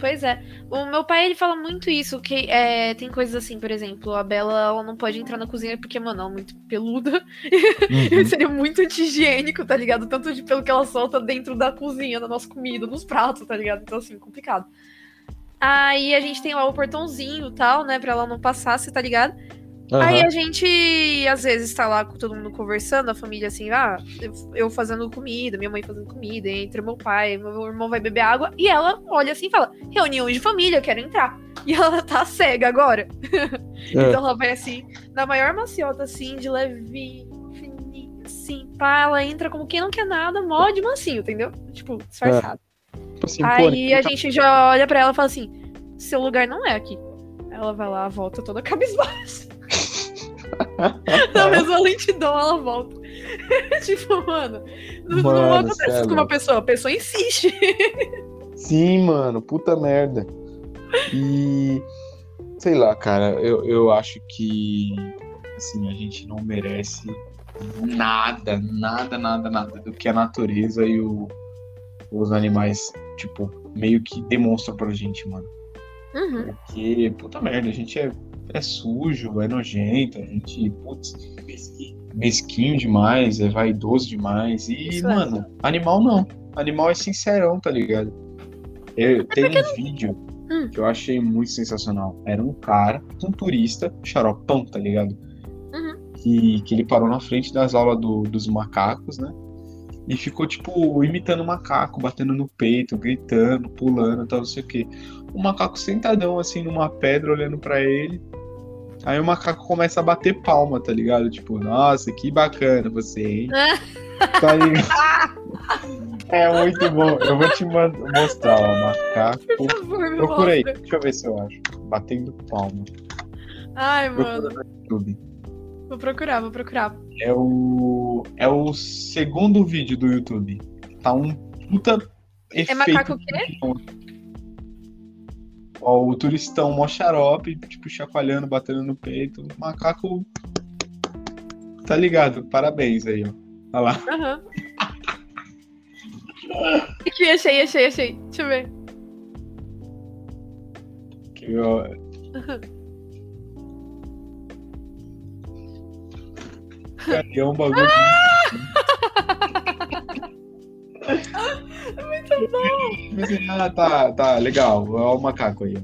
Pois é. O meu pai, ele fala muito isso, que é, tem coisas assim, por exemplo, a Bela, ela não pode entrar na cozinha porque, mano, ela é muito peluda. Uhum. Seria muito anti-higiênico, tá ligado? Tanto de pelo que ela solta dentro da cozinha, na nossa comida, nos pratos, tá ligado? Então, assim, complicado. Aí a gente tem lá o portãozinho e tal, né, pra ela não passar, você tá ligado? Aí Aham. a gente, às vezes, tá lá com todo mundo conversando, a família assim, ah, eu, fazendo comida, minha mãe fazendo comida, entra meu pai, meu irmão vai beber água, e ela olha assim e fala, reunião de família, eu quero entrar. E ela tá cega agora. Então ela vai assim, na maior maciota, assim, de leve, fininho, assim, pá, ela entra como quem não quer nada, mó de mansinho, entendeu? Tipo, disfarçado. Tipo assim, Aí a gente já olha pra ela e fala assim, seu lugar não é aqui. Ela vai lá, volta toda cabisbaixa. Na mesma lentidão ela volta. tipo, mano, não, não Mano, acontece isso com uma pessoa, a pessoa insiste. Sim, mano, puta merda. E sei lá, cara, eu, eu acho que assim, a gente não merece nada, nada, nada, nada do que a natureza e o- os animais, tipo, meio que demonstram pra gente, mano. Uhum. Porque, puta merda, a gente é, é sujo, é nojento, a gente, putz, mesquinho demais, é vaidoso demais. E, Isso é. mano, animal não. Animal é sincerão, tá ligado? Eu, tem um vídeo Hum. que eu achei muito sensacional. Era um cara, um turista, xaropão, tá ligado? Uhum. Que, que ele parou na frente das aulas do- dos macacos, né? E ficou, tipo, imitando o macaco, batendo no peito, gritando, pulando, tal, não sei o quê. O macaco sentadão, assim, numa pedra, olhando pra ele. Aí o macaco começa a bater palma, tá ligado? Tipo, nossa, que bacana você, hein? tá ligado? É muito bom. Eu vou te mostrar, ó, macaco. Por favor, Procura aí, deixa eu ver se eu acho. Batendo palma. Ai, mano. No YouTube. Vou procurar, vou procurar. É o. É o segundo vídeo do YouTube. Tá um puta efeito. É macaco o quê? Ó, o turistão mó xarope, tipo, chacoalhando, batendo no peito. Macaco. Tá ligado? Parabéns aí, ó. Olha lá. Aham. Aqui, achei, achei, achei. Deixa eu ver. Que, ó, Cara, é um bagulho. Muito bom. Ah, tá, tá, legal. Olha o macaco aí.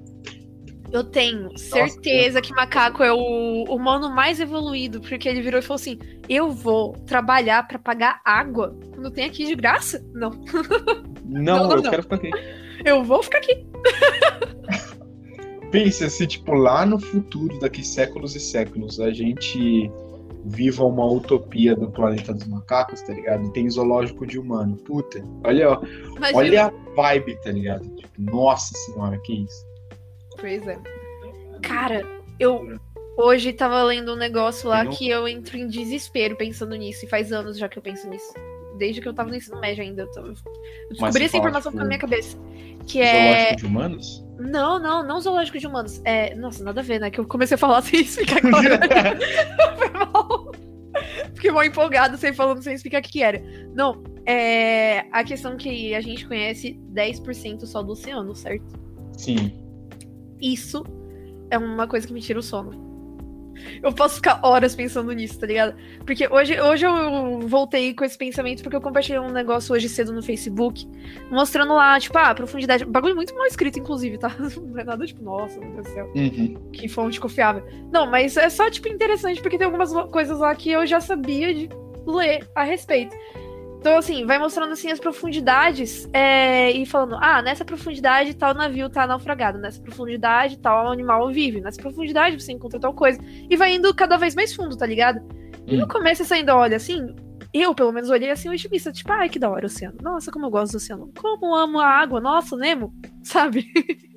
Eu tenho certeza que macaco é o humano mais evoluído, porque ele virou e falou assim: Eu vou trabalhar pra pagar água quando tem aqui de graça? Não. Não, Não, não, eu não. quero ficar aqui. Eu vou ficar aqui. Pensa se, tipo, lá no futuro, daqui séculos e séculos, a gente viva uma utopia do planeta dos macacos, tá ligado? Tem zoológico de humano. Puta, olha, ó, olha a vibe, tá ligado? Tipo, nossa senhora, que isso. Pois é. Cara, eu hoje tava lendo um negócio lá que eu entro em desespero pensando nisso. E faz anos já que eu penso nisso. Desde que eu tava no ensino médio ainda. Eu, eu descobri essa informação tipo, na minha cabeça. Que é. Zoológico de humanos? Não, não, não zoológico de humanos. É. Nossa, nada a ver, né? Que eu comecei a falar sem explicar qual era. Foi mal. Fiquei mal empolgado, sem falando sem explicar o que, que era. Não, é a questão que a gente conhece 10% só do oceano, certo? Sim. Isso é uma coisa que me tira o sono. Eu posso ficar horas pensando nisso, tá ligado? Porque hoje, hoje eu voltei com esse pensamento porque eu compartilhei um negócio hoje cedo no Facebook, mostrando lá, tipo, ah, a profundidade. Bagulho muito mal escrito, inclusive, tá? Não é nada tipo, nossa, meu Deus do céu. Uhum. Que fonte confiável. Não, mas é só, tipo, interessante porque tem algumas coisas lá que eu já sabia de ler a respeito. Então, assim, vai mostrando assim as profundidades é, e falando, ah, nessa profundidade tal navio tá naufragado, nessa profundidade tal animal vive, nessa profundidade você encontra tal coisa. E vai indo cada vez mais fundo, tá ligado? E no Hum. começo você ainda olha assim, eu pelo menos olhei assim, otimista, tipo, ai que da hora o oceano. Nossa, como eu gosto do oceano. Como amo a água, nossa, Nemo, sabe?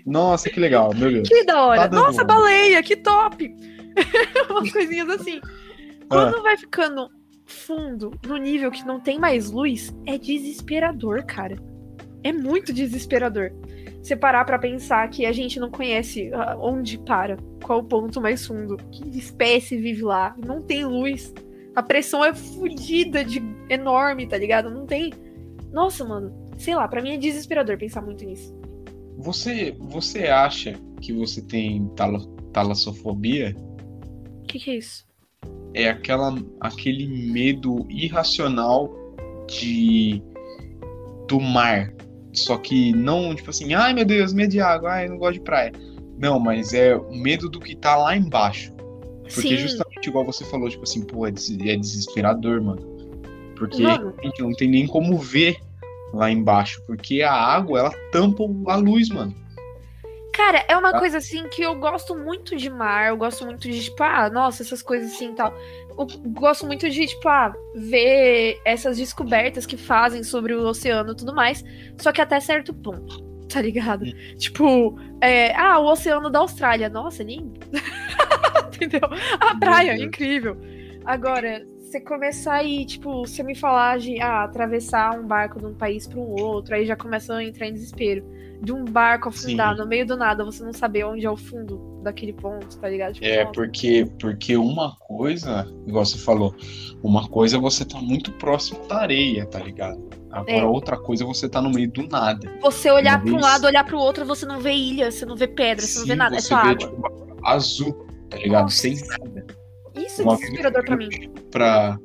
Nossa, que legal, meu Deus. Que da hora. Tá Nossa, baleia, que top! Umas coisinhas assim. Ah. Quando vai ficando fundo, no nível que não tem mais luz, é desesperador, cara. É muito desesperador. Você parar pra pensar que a gente não conhece ah, onde para, qual o ponto mais fundo, que espécie vive lá, não tem luz. A pressão é fodida de enorme, tá ligado? Não tem. Nossa, mano. Sei lá, pra mim é desesperador pensar muito nisso. Você, você acha que você tem tala- talassofobia? O que, que é isso? É aquela, aquele medo irracional de do mar. Só que não, tipo assim, ai meu Deus, medo de água, ai, eu não gosto de praia. Não, mas é o medo do que tá lá embaixo. Porque Sim. justamente igual você falou, tipo assim, pô, é é desesperador, mano. Porque Mano. a gente não tem nem como ver lá embaixo. Porque a água, ela tampa a luz, mano. Cara, é uma Tá. coisa assim que eu gosto muito de mar, eu gosto muito de, tipo, ah, nossa, essas coisas assim e tal. Eu gosto muito de, tipo, ah, ver essas descobertas que fazem sobre o oceano e tudo mais. Só que até certo ponto, tá ligado? Tipo, é, ah, o oceano da Austrália, nossa, lindo. Entendeu? A praia, incrível. Agora, você começar aí, tipo, você me falar de ah, atravessar um barco de um país para um outro, aí já começa a entrar em desespero. De um barco afundar Sim. no meio do nada, você não saber onde é o fundo daquele ponto, tá ligado? Tipo, É, nossa. porque, porque uma coisa, igual você falou, uma coisa é você tá muito próximo da areia, tá ligado? Agora, É. outra coisa é você tá no meio do nada. Você olhar Uma para um vez- lado, olhar para o outro, você não vê ilha, você não vê pedra, você não vê Sim, nada, é só vê, água. tipo, azul, tá ligado? Nossa. Sem nada. Isso é desesperador pra eu mim. Pra,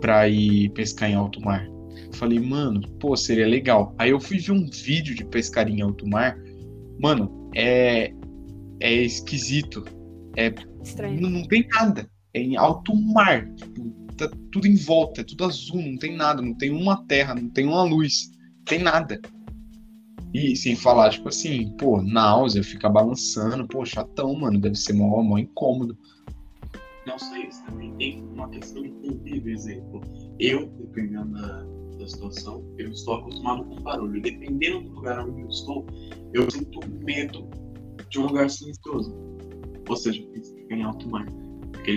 pra ir pescar em alto mar. Eu falei, mano, pô, seria legal. Aí eu fui ver um vídeo de pescar em alto mar. Mano, é, é esquisito. Estranho. Não, não tem nada. É em alto mar. Tipo, tá tudo em volta, é tudo azul, não tem nada, não tem uma terra, não tem uma luz, não tem nada. E sem falar, tipo assim, pô, náusea, fica balançando, pô, chatão, mano, deve ser mó, mó incômodo. Não só isso, também tem uma questão de convívio, exemplo. Eu, dependendo da, da situação, eu estou acostumado com barulho. Dependendo do lugar onde eu estou, eu sinto medo de um lugar silencioso. Ou seja, fica em alto mar.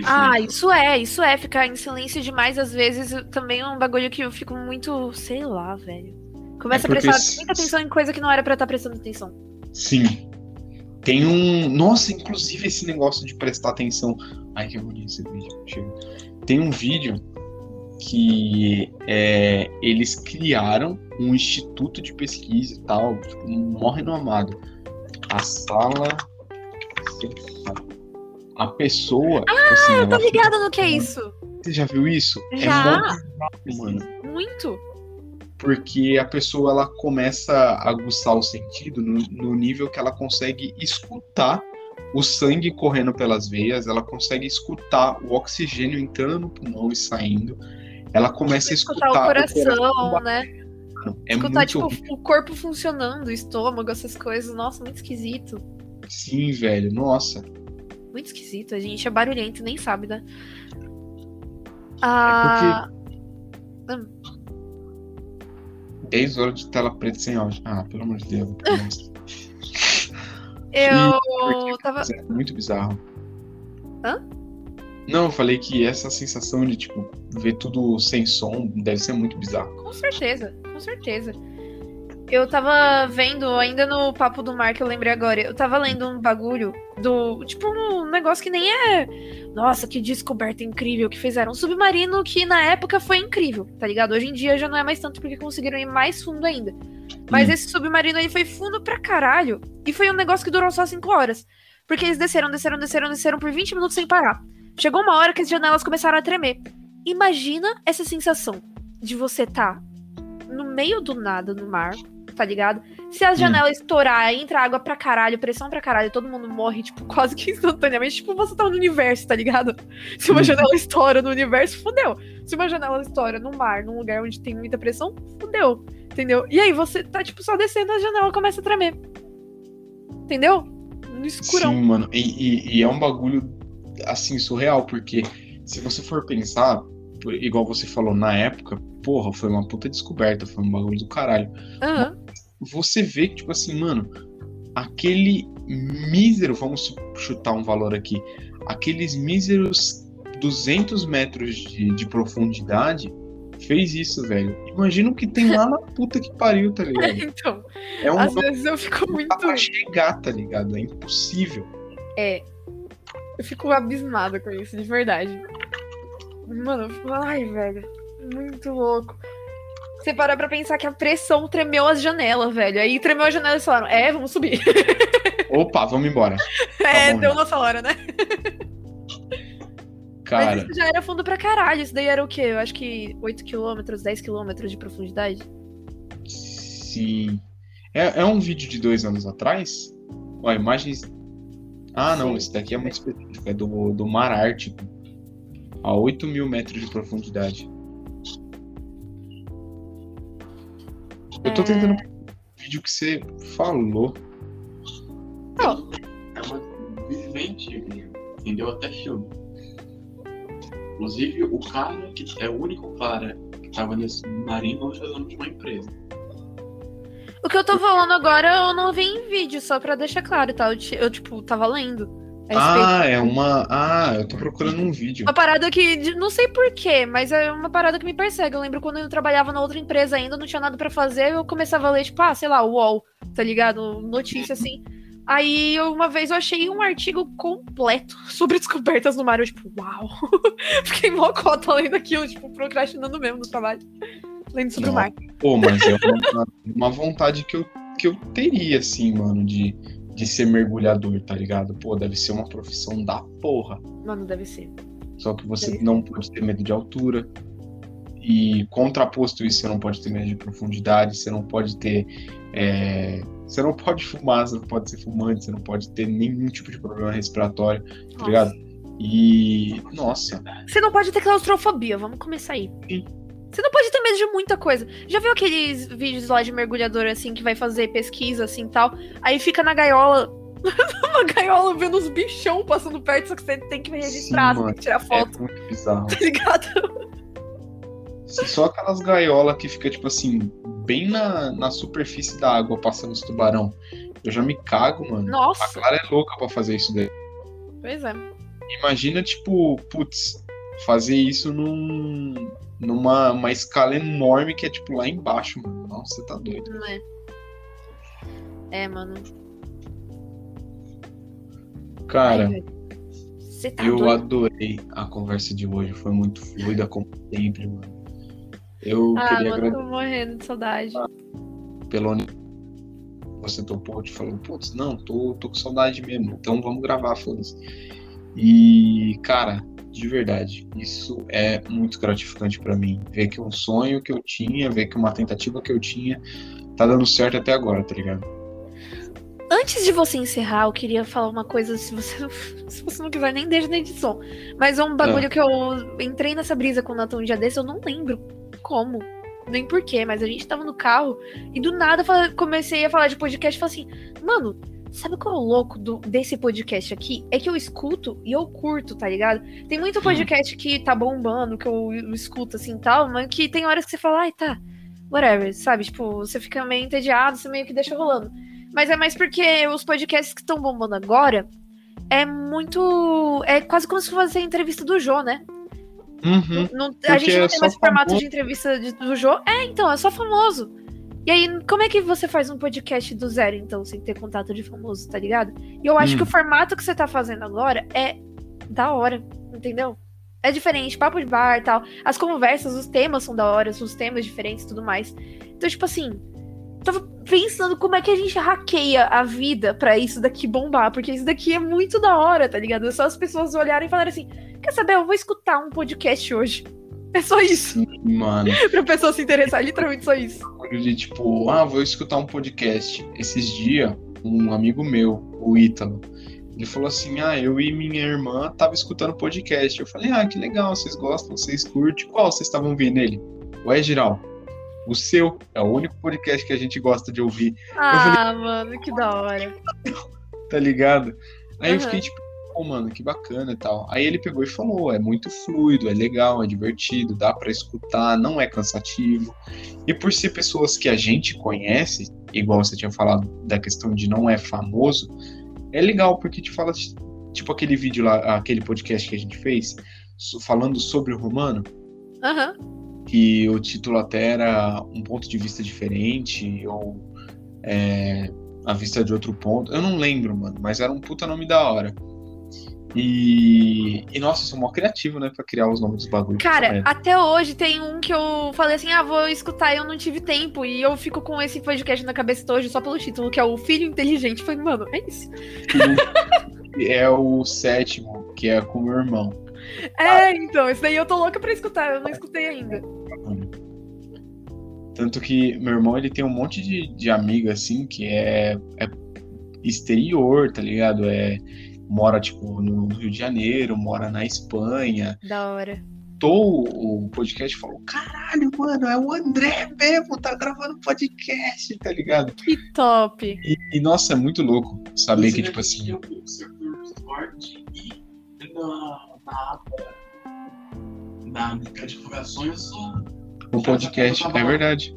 Ah, isso é, isso é. Ficar em silêncio demais, às vezes, também é um bagulho que eu fico muito, sei lá, velho. Começa É a prestar se- muita atenção em coisa que não era pra estar prestando atenção. Sim. Tem um. Nossa, inclusive esse negócio de prestar atenção. Ai, que agonia esse vídeo. Chega. Tem um vídeo que é, eles criaram um instituto de pesquisa e tal, tipo, mó renomado. A sala. A pessoa. Ah, assim, Eu tô ela fica- ligada no que é isso. Você já viu isso? Já. É mó bizarro, mano Muito. porque a pessoa ela começa a aguçar o sentido no, no nível que ela consegue escutar o sangue correndo pelas veias, ela consegue escutar o oxigênio entrando no pulmão e saindo. Ela começa a escutar, Escutar o coração, batendo. né? É Escutar, muito tipo, horrível. o corpo funcionando, o estômago, essas coisas. Nossa, muito esquisito. Sim, velho. Nossa. Muito esquisito. A gente é barulhento, nem sabe, né? Ah, 10 horas de tela preta sem áudio. Ah, pelo amor de Deus. eu tava. É muito bizarro. Hã? Não, eu falei que essa sensação de, tipo, ver tudo sem som deve ser muito bizarro. Com certeza, com certeza. Eu tava vendo, ainda no Papo do Mar, que eu lembrei agora, eu tava lendo um bagulho Do, tipo, um negócio que nem é. Nossa, que descoberta incrível que fizeram. Um submarino que na época foi incrível, tá ligado? Hoje em dia já não é mais tanto porque conseguiram ir mais fundo ainda. Mas Hum. esse submarino aí foi fundo pra caralho. E foi um negócio que durou só 5 horas. Porque eles desceram, desceram, desceram, desceram por 20 minutos sem parar. Chegou uma hora que as janelas começaram a tremer. Imagina essa sensação de você tá no meio do nada no mar, tá ligado? Se as Hum. janelas estourar, entra água pra caralho, pressão pra caralho, todo mundo morre, tipo, quase que instantaneamente. Tipo, você tá no universo, tá ligado? Se uma Uhum. janela estoura no universo, fudeu. Se uma janela estoura no mar, num lugar onde tem muita pressão, fudeu. Entendeu? E aí você tá, tipo, só descendo, a janela começa a tremer. Entendeu? No escurão. Sim, mano. E, e- e é um bagulho, assim, surreal, porque se você for pensar, igual você falou na época, porra, foi uma puta descoberta, foi um bagulho do caralho. Aham. Você vê que, tipo assim, mano, aquele mísero, vamos chu- chutar um valor aqui, aqueles míseros 200 metros de, de profundidade fez isso, velho. Imagina o que tem lá na puta que pariu, tá ligado? Então, É um às vezes eu fico muito. pra chegar, tá ligado? É impossível. É. Eu fico abismada com isso, de verdade. Mano, eu fico. Ai, velho. Muito louco. Você para pra pensar que a pressão tremeu as janelas, velho. Aí tremeu as janelas e falaram: É, vamos subir. Opa, vamos embora. é, bom, deu né? nossa hora, né? Cara, Mas isso já era fundo pra caralho. Isso daí era o quê? Eu acho que 8km, 10km de profundidade. sim. É, é um vídeo de dois anos atrás? Ó, imagens. Ah, não, esse daqui é muito específico. É do, do Mar Ártico. A 8 mil metros de profundidade. Eu tô É. tentando o vídeo que você falou. Não, É uma bem antigo, né? Entendeu? Até filme. Inclusive, o cara que é o único cara que tava nesse marinho hoje é dono de uma empresa. O que eu tô falando agora eu não vi em vídeo, só pra deixar claro, tá? Eu, eu, tipo, tava lendo. Ah, é uma. Ah, eu tô procurando um vídeo. Uma parada que, não sei porquê, mas é uma parada que me persegue. Eu lembro quando eu trabalhava na outra empresa ainda, não tinha nada pra fazer, eu começava a ler, tipo, ah, sei lá, UOL, tá ligado? Notícia assim. Aí, uma vez eu achei um artigo completo sobre descobertas no mar. Eu, tipo, uau! Fiquei mó cota lendo aquilo, tipo, procrastinando mesmo no trabalho. Lendo sobre o mar. Pô, mas é uma, uma vontade que eu, que eu teria, assim, mano, de, de ser mergulhador, tá ligado? Pô, deve ser uma profissão da porra. Mano, deve ser. Só que você Deve não pode ter medo de altura. E contraposto isso, você não pode ter medo de profundidade, você não pode ter. é, Você não pode fumar, você não pode ser fumante, você não pode ter nenhum tipo de problema respiratório, tá ligado? E. Nossa. Você não pode ter claustrofobia, vamos começar aí. Sim. Você não pode ter medo de muita coisa. Já viu aqueles vídeos lá de mergulhador assim que vai fazer pesquisa assim e tal? Aí fica na gaiola. Uma gaiola vendo os bichão passando perto, só que você tem que registrar, Sim, você tem que tirar É foto, muito bizarro. tá ligado? Só aquelas gaiolas que fica, tipo assim, bem na, na superfície da água, passando os tubarão. Eu já me cago, mano. A Nossa, Clara é louca pra fazer isso daí. pois é. Imagina, tipo, putz, fazer isso num, numa uma escala enorme que é, tipo, lá embaixo, mano. Nossa, você tá doido. Não é? É, mano. Cara, Ai, tá eu doido? adorei a conversa de hoje. Foi muito fluida, como sempre, mano. Eu Ah, queria mano, agradecer tô morrendo de saudade. pelo você topou te falou, putz, não, tô, tô com saudade mesmo, então vamos gravar, foda-se. E, cara, de verdade, isso é muito gratificante pra mim. Ver que um sonho que eu tinha, ver que uma tentativa que eu tinha tá dando certo até agora, tá ligado? Antes de você encerrar, eu queria falar uma coisa, se você não, se você não quiser, nem deixa na edição. Mas é um bagulho que eu entrei nessa brisa com o Nathan um dia desse, eu não lembro como, nem porquê, mas a gente tava no carro e do nada comecei a falar de podcast e falei assim, mano, sabe qual é o louco do, desse podcast aqui? É que eu escuto e eu curto, tá ligado? Tem muito podcast que tá bombando, que eu, eu escuto assim e tal, mas que tem horas que você fala, ai, tá, whatever, sabe? Tipo, você fica meio entediado, você meio que deixa rolando. Mas é mais porque os podcasts que estão bombando agora é muito. É quase como se fosse a entrevista do Jô, né? Uhum. Não- a Porque gente não é tem mais formato famoso. de entrevista de- do Jô. É, então, é só famoso. E aí, como é que você faz um podcast do zero, então, sem ter contato de famoso, tá ligado? E eu acho Hum. que o formato que você tá fazendo agora é da hora, entendeu? É diferente, papo de bar e tal. As conversas, os temas são da hora, os temas diferentes e tudo mais. Então, tipo assim, tava pensando como é que a gente hackeia a vida pra isso daqui bombar, porque isso daqui é muito da hora, tá ligado? É só as pessoas olharem e falarem assim: quer saber, eu vou escutar um podcast hoje. É só isso. Mano, pra pessoa se interessar, literalmente só isso. de tipo, ah, vou escutar um podcast. Esses dias, um amigo meu, o Ítalo, ele falou assim: ah, eu e minha irmã tava escutando podcast. Eu falei, ah, que legal, vocês gostam, vocês curtem. Qual vocês estavam ouvindo ele? O É Geral. O seu é o único podcast que a gente gosta de ouvir, Ah, mano, que da hora. tá ligado? Aí eu Aham. fiquei tipo, pô, mano, que bacana e tal. Aí ele pegou e falou: é muito fluido, é legal, é divertido, dá pra escutar, não é cansativo. E por ser pessoas que a gente conhece, igual você tinha falado da questão de não é famoso, é legal porque te fala, tipo aquele vídeo lá, aquele podcast que a gente fez, falando sobre o romano, Aham. que o título até era um ponto de vista diferente, ou é, a vista de outro ponto. Eu não lembro, mano, mas era um puta nome da hora. E, e nossa, eu sou mó criativo, né, pra criar os nomes dos bagulhos. Cara, até hoje tem um que eu falei assim: ah, vou escutar e eu não tive tempo. E eu fico com esse podcast na cabeça hoje só pelo título, que é o Filho Inteligente. Eu falei, mano, é isso. é o sétimo, que é com o meu irmão. É, então, esse daí eu tô louca pra escutar, eu não escutei ainda. Tanto que meu irmão ele tem um monte de, de amiga assim que é, é exterior, tá ligado? É mora tipo no Rio de Janeiro, mora na Espanha. Da hora. Tô o podcast e falou: "Caralho, mano, é o André mesmo, tá gravando podcast", tá ligado? Que top. E, e, nossa, é muito louco saber Você que tipo assim, ter o servidor do Discord e na, na aba da da divulgações o o podcast, é verdade.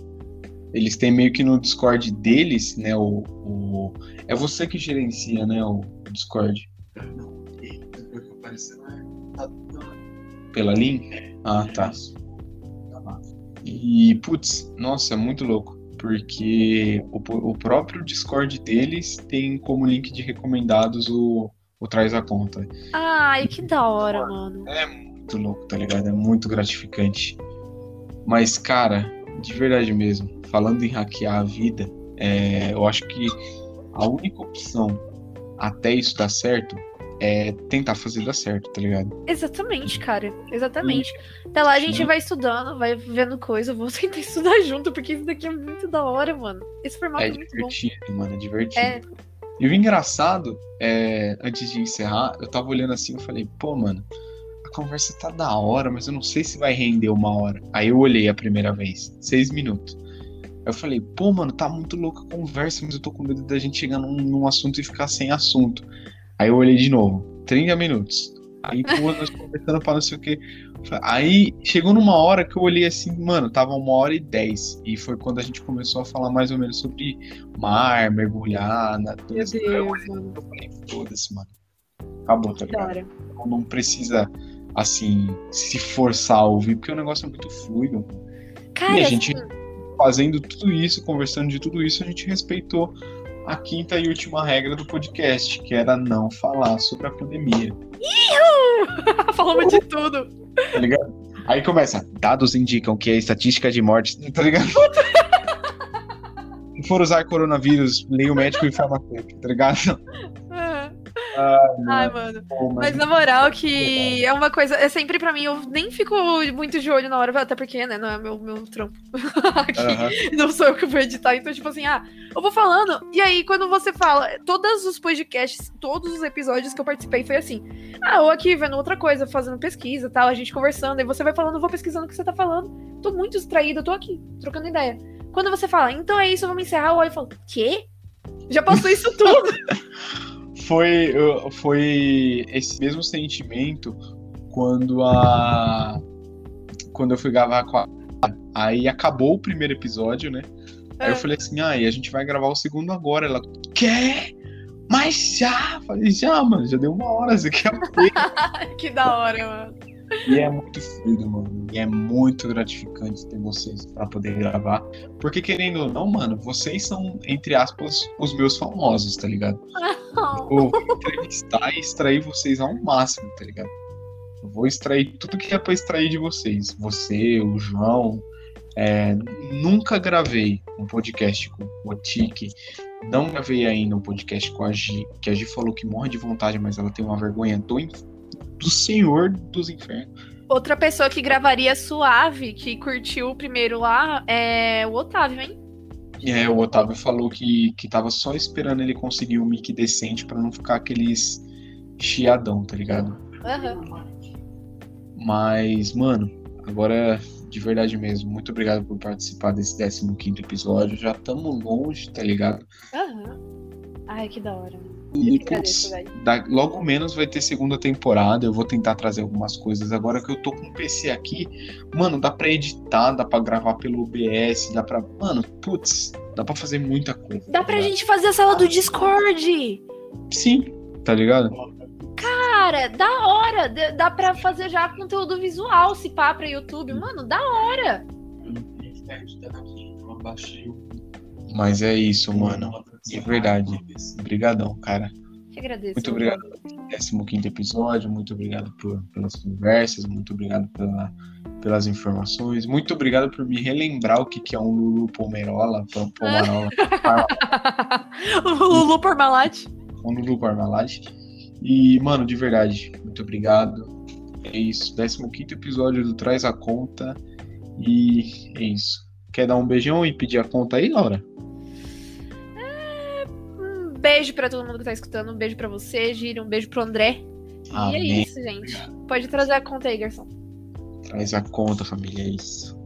Eles têm meio que no Discord deles, né, o, o é você que gerencia, né, o Discord. Não, depois que apareceu, é. Tá, não, Pela link? Ah, tá. isso. Tá massa. E, putz, nossa, é muito louco. Porque o, o próprio Discord deles tem como link de recomendados o, o Traz a Conta. Ai, que da hora, mano. É muito louco, tá ligado? É muito gratificante. Mas, cara, de verdade mesmo, falando em hackear a vida, é, eu acho que a única opção até isso dar certo é tentar fazer dar certo, tá ligado? Exatamente, cara. Exatamente. Até lá a gente vai estudando, vai vendo coisa. Eu vou tentar estudar junto, porque isso daqui é muito da hora, mano. Esse formato é, É muito bom. divertido, mano, é divertido. É. E o engraçado, é, antes de encerrar, eu tava olhando assim e falei, pô, mano, a conversa tá da hora, mas eu não sei se vai render uma hora. Aí eu olhei a primeira vez, seis minutos. Aí eu falei, pô, mano, tá muito louca a conversa, mas eu tô com medo da gente chegar num, num assunto e ficar sem assunto. Aí eu olhei de novo, 30 minutos. Aí, pô, nós conversando pra não sei o quê. Aí chegou numa hora que eu olhei assim, mano, tava uma hora e dez. E foi quando a gente começou a falar mais ou menos sobre mar, mergulhar, na Meu Deus, mano. eu falei, foda-se, mano. Acabou, tá ligado? Não- Não precisa, assim, se forçar a ouvir, porque o negócio é muito fluido. Cara, E a gente- assim, Fazendo tudo isso, conversando de tudo isso, a gente respeitou a quinta e última regra do podcast, que era não falar sobre a pandemia, falamos de tudo. tá ligado? Aí começa, dados indicam que a estatística de mortes, tá ligado? Se for usar coronavírus, leia o médico e farmacêutico, tá ligado? Ai, mano, pô, Mas na moral que é uma coisa, é sempre pra mim, eu nem fico muito de olho na hora, até porque, né, não é meu, meu trampo. Aham. Não sou eu que vou editar, então, tipo assim, ah, eu vou falando, e aí quando você fala, todos os podcasts, todos os episódios que eu participei foi assim, ah, eu aqui vendo outra coisa, fazendo pesquisa tal, a gente conversando, e você vai falando, eu vou pesquisando o que você tá falando, tô muito distraída, eu tô aqui, trocando ideia. Quando você fala, então é isso, vamos encerrar, eu olho e falo, quê? Já passou isso tudo? foi, foi esse mesmo sentimento quando a quando eu fui gravar com a aí acabou o primeiro episódio, né? Aí eu É. falei assim, ah, e a gente vai gravar o segundo agora. Ela, quer? Mas já! Falei, já, mano, já deu uma hora, você quer ver? que da hora, mano. E é muito fluido, mano. E é muito gratificante ter vocês pra poder gravar. Porque, querendo ou não, mano, vocês são, entre aspas, os meus famosos, tá ligado? Eu vou entrevistar e extrair vocês ao máximo, tá ligado? Eu vou extrair tudo que é pra extrair de vocês. Você, o João. É, nunca gravei um podcast com o Tiki. Não gravei ainda um podcast com a Gi, que a Gi falou que morre de vontade, mas ela tem uma vergonha do, do Senhor dos Infernos. Outra pessoa que gravaria suave, que curtiu o primeiro lá, é o Otávio, hein? Aí o Otávio falou que, que tava só esperando ele conseguir um mic decente pra não ficar aqueles chiadão, tá ligado? Aham. Mas, mano, agora de verdade mesmo, muito obrigado por participar desse 15 episódio. Já tamo longe, tá ligado? Aham. Ai, que da hora. E, putz, da- logo menos vai ter segunda temporada. Eu vou tentar trazer algumas coisas. Agora que eu tô com o PC aqui, mano, dá pra editar, dá pra gravar pelo OBS, dá pra. Mano, putz, dá pra fazer muita coisa. Dá tá pra ligado? gente fazer a sala do Discord! Sim, tá ligado? Cara, da hora! Dá pra fazer já conteúdo visual, se pá, pra YouTube. Mano, da hora! O. Mas é isso, mano. É É verdade. Obrigadão, cara. Que agradeço. Muito obrigado pelo 15 episódio, muito obrigado por- pelas conversas, muito obrigado pela- pelas informações, muito obrigado por me relembrar o que, que é um Lulu Pomerola, Pom- Pomarola, o Lulu Parmalat. um Lulu Parmalat. E, mano, de verdade, muito obrigado. É isso, 15 episódio do Traz a Conta. E é isso. Quer dar um beijão e pedir a conta aí, Laura? Beijo pra todo mundo que tá escutando. Um beijo pra você, Gira. Um beijo pro André. E é Amém. isso, gente. Pode trazer a conta aí, garçom. Traz a conta, família, é isso.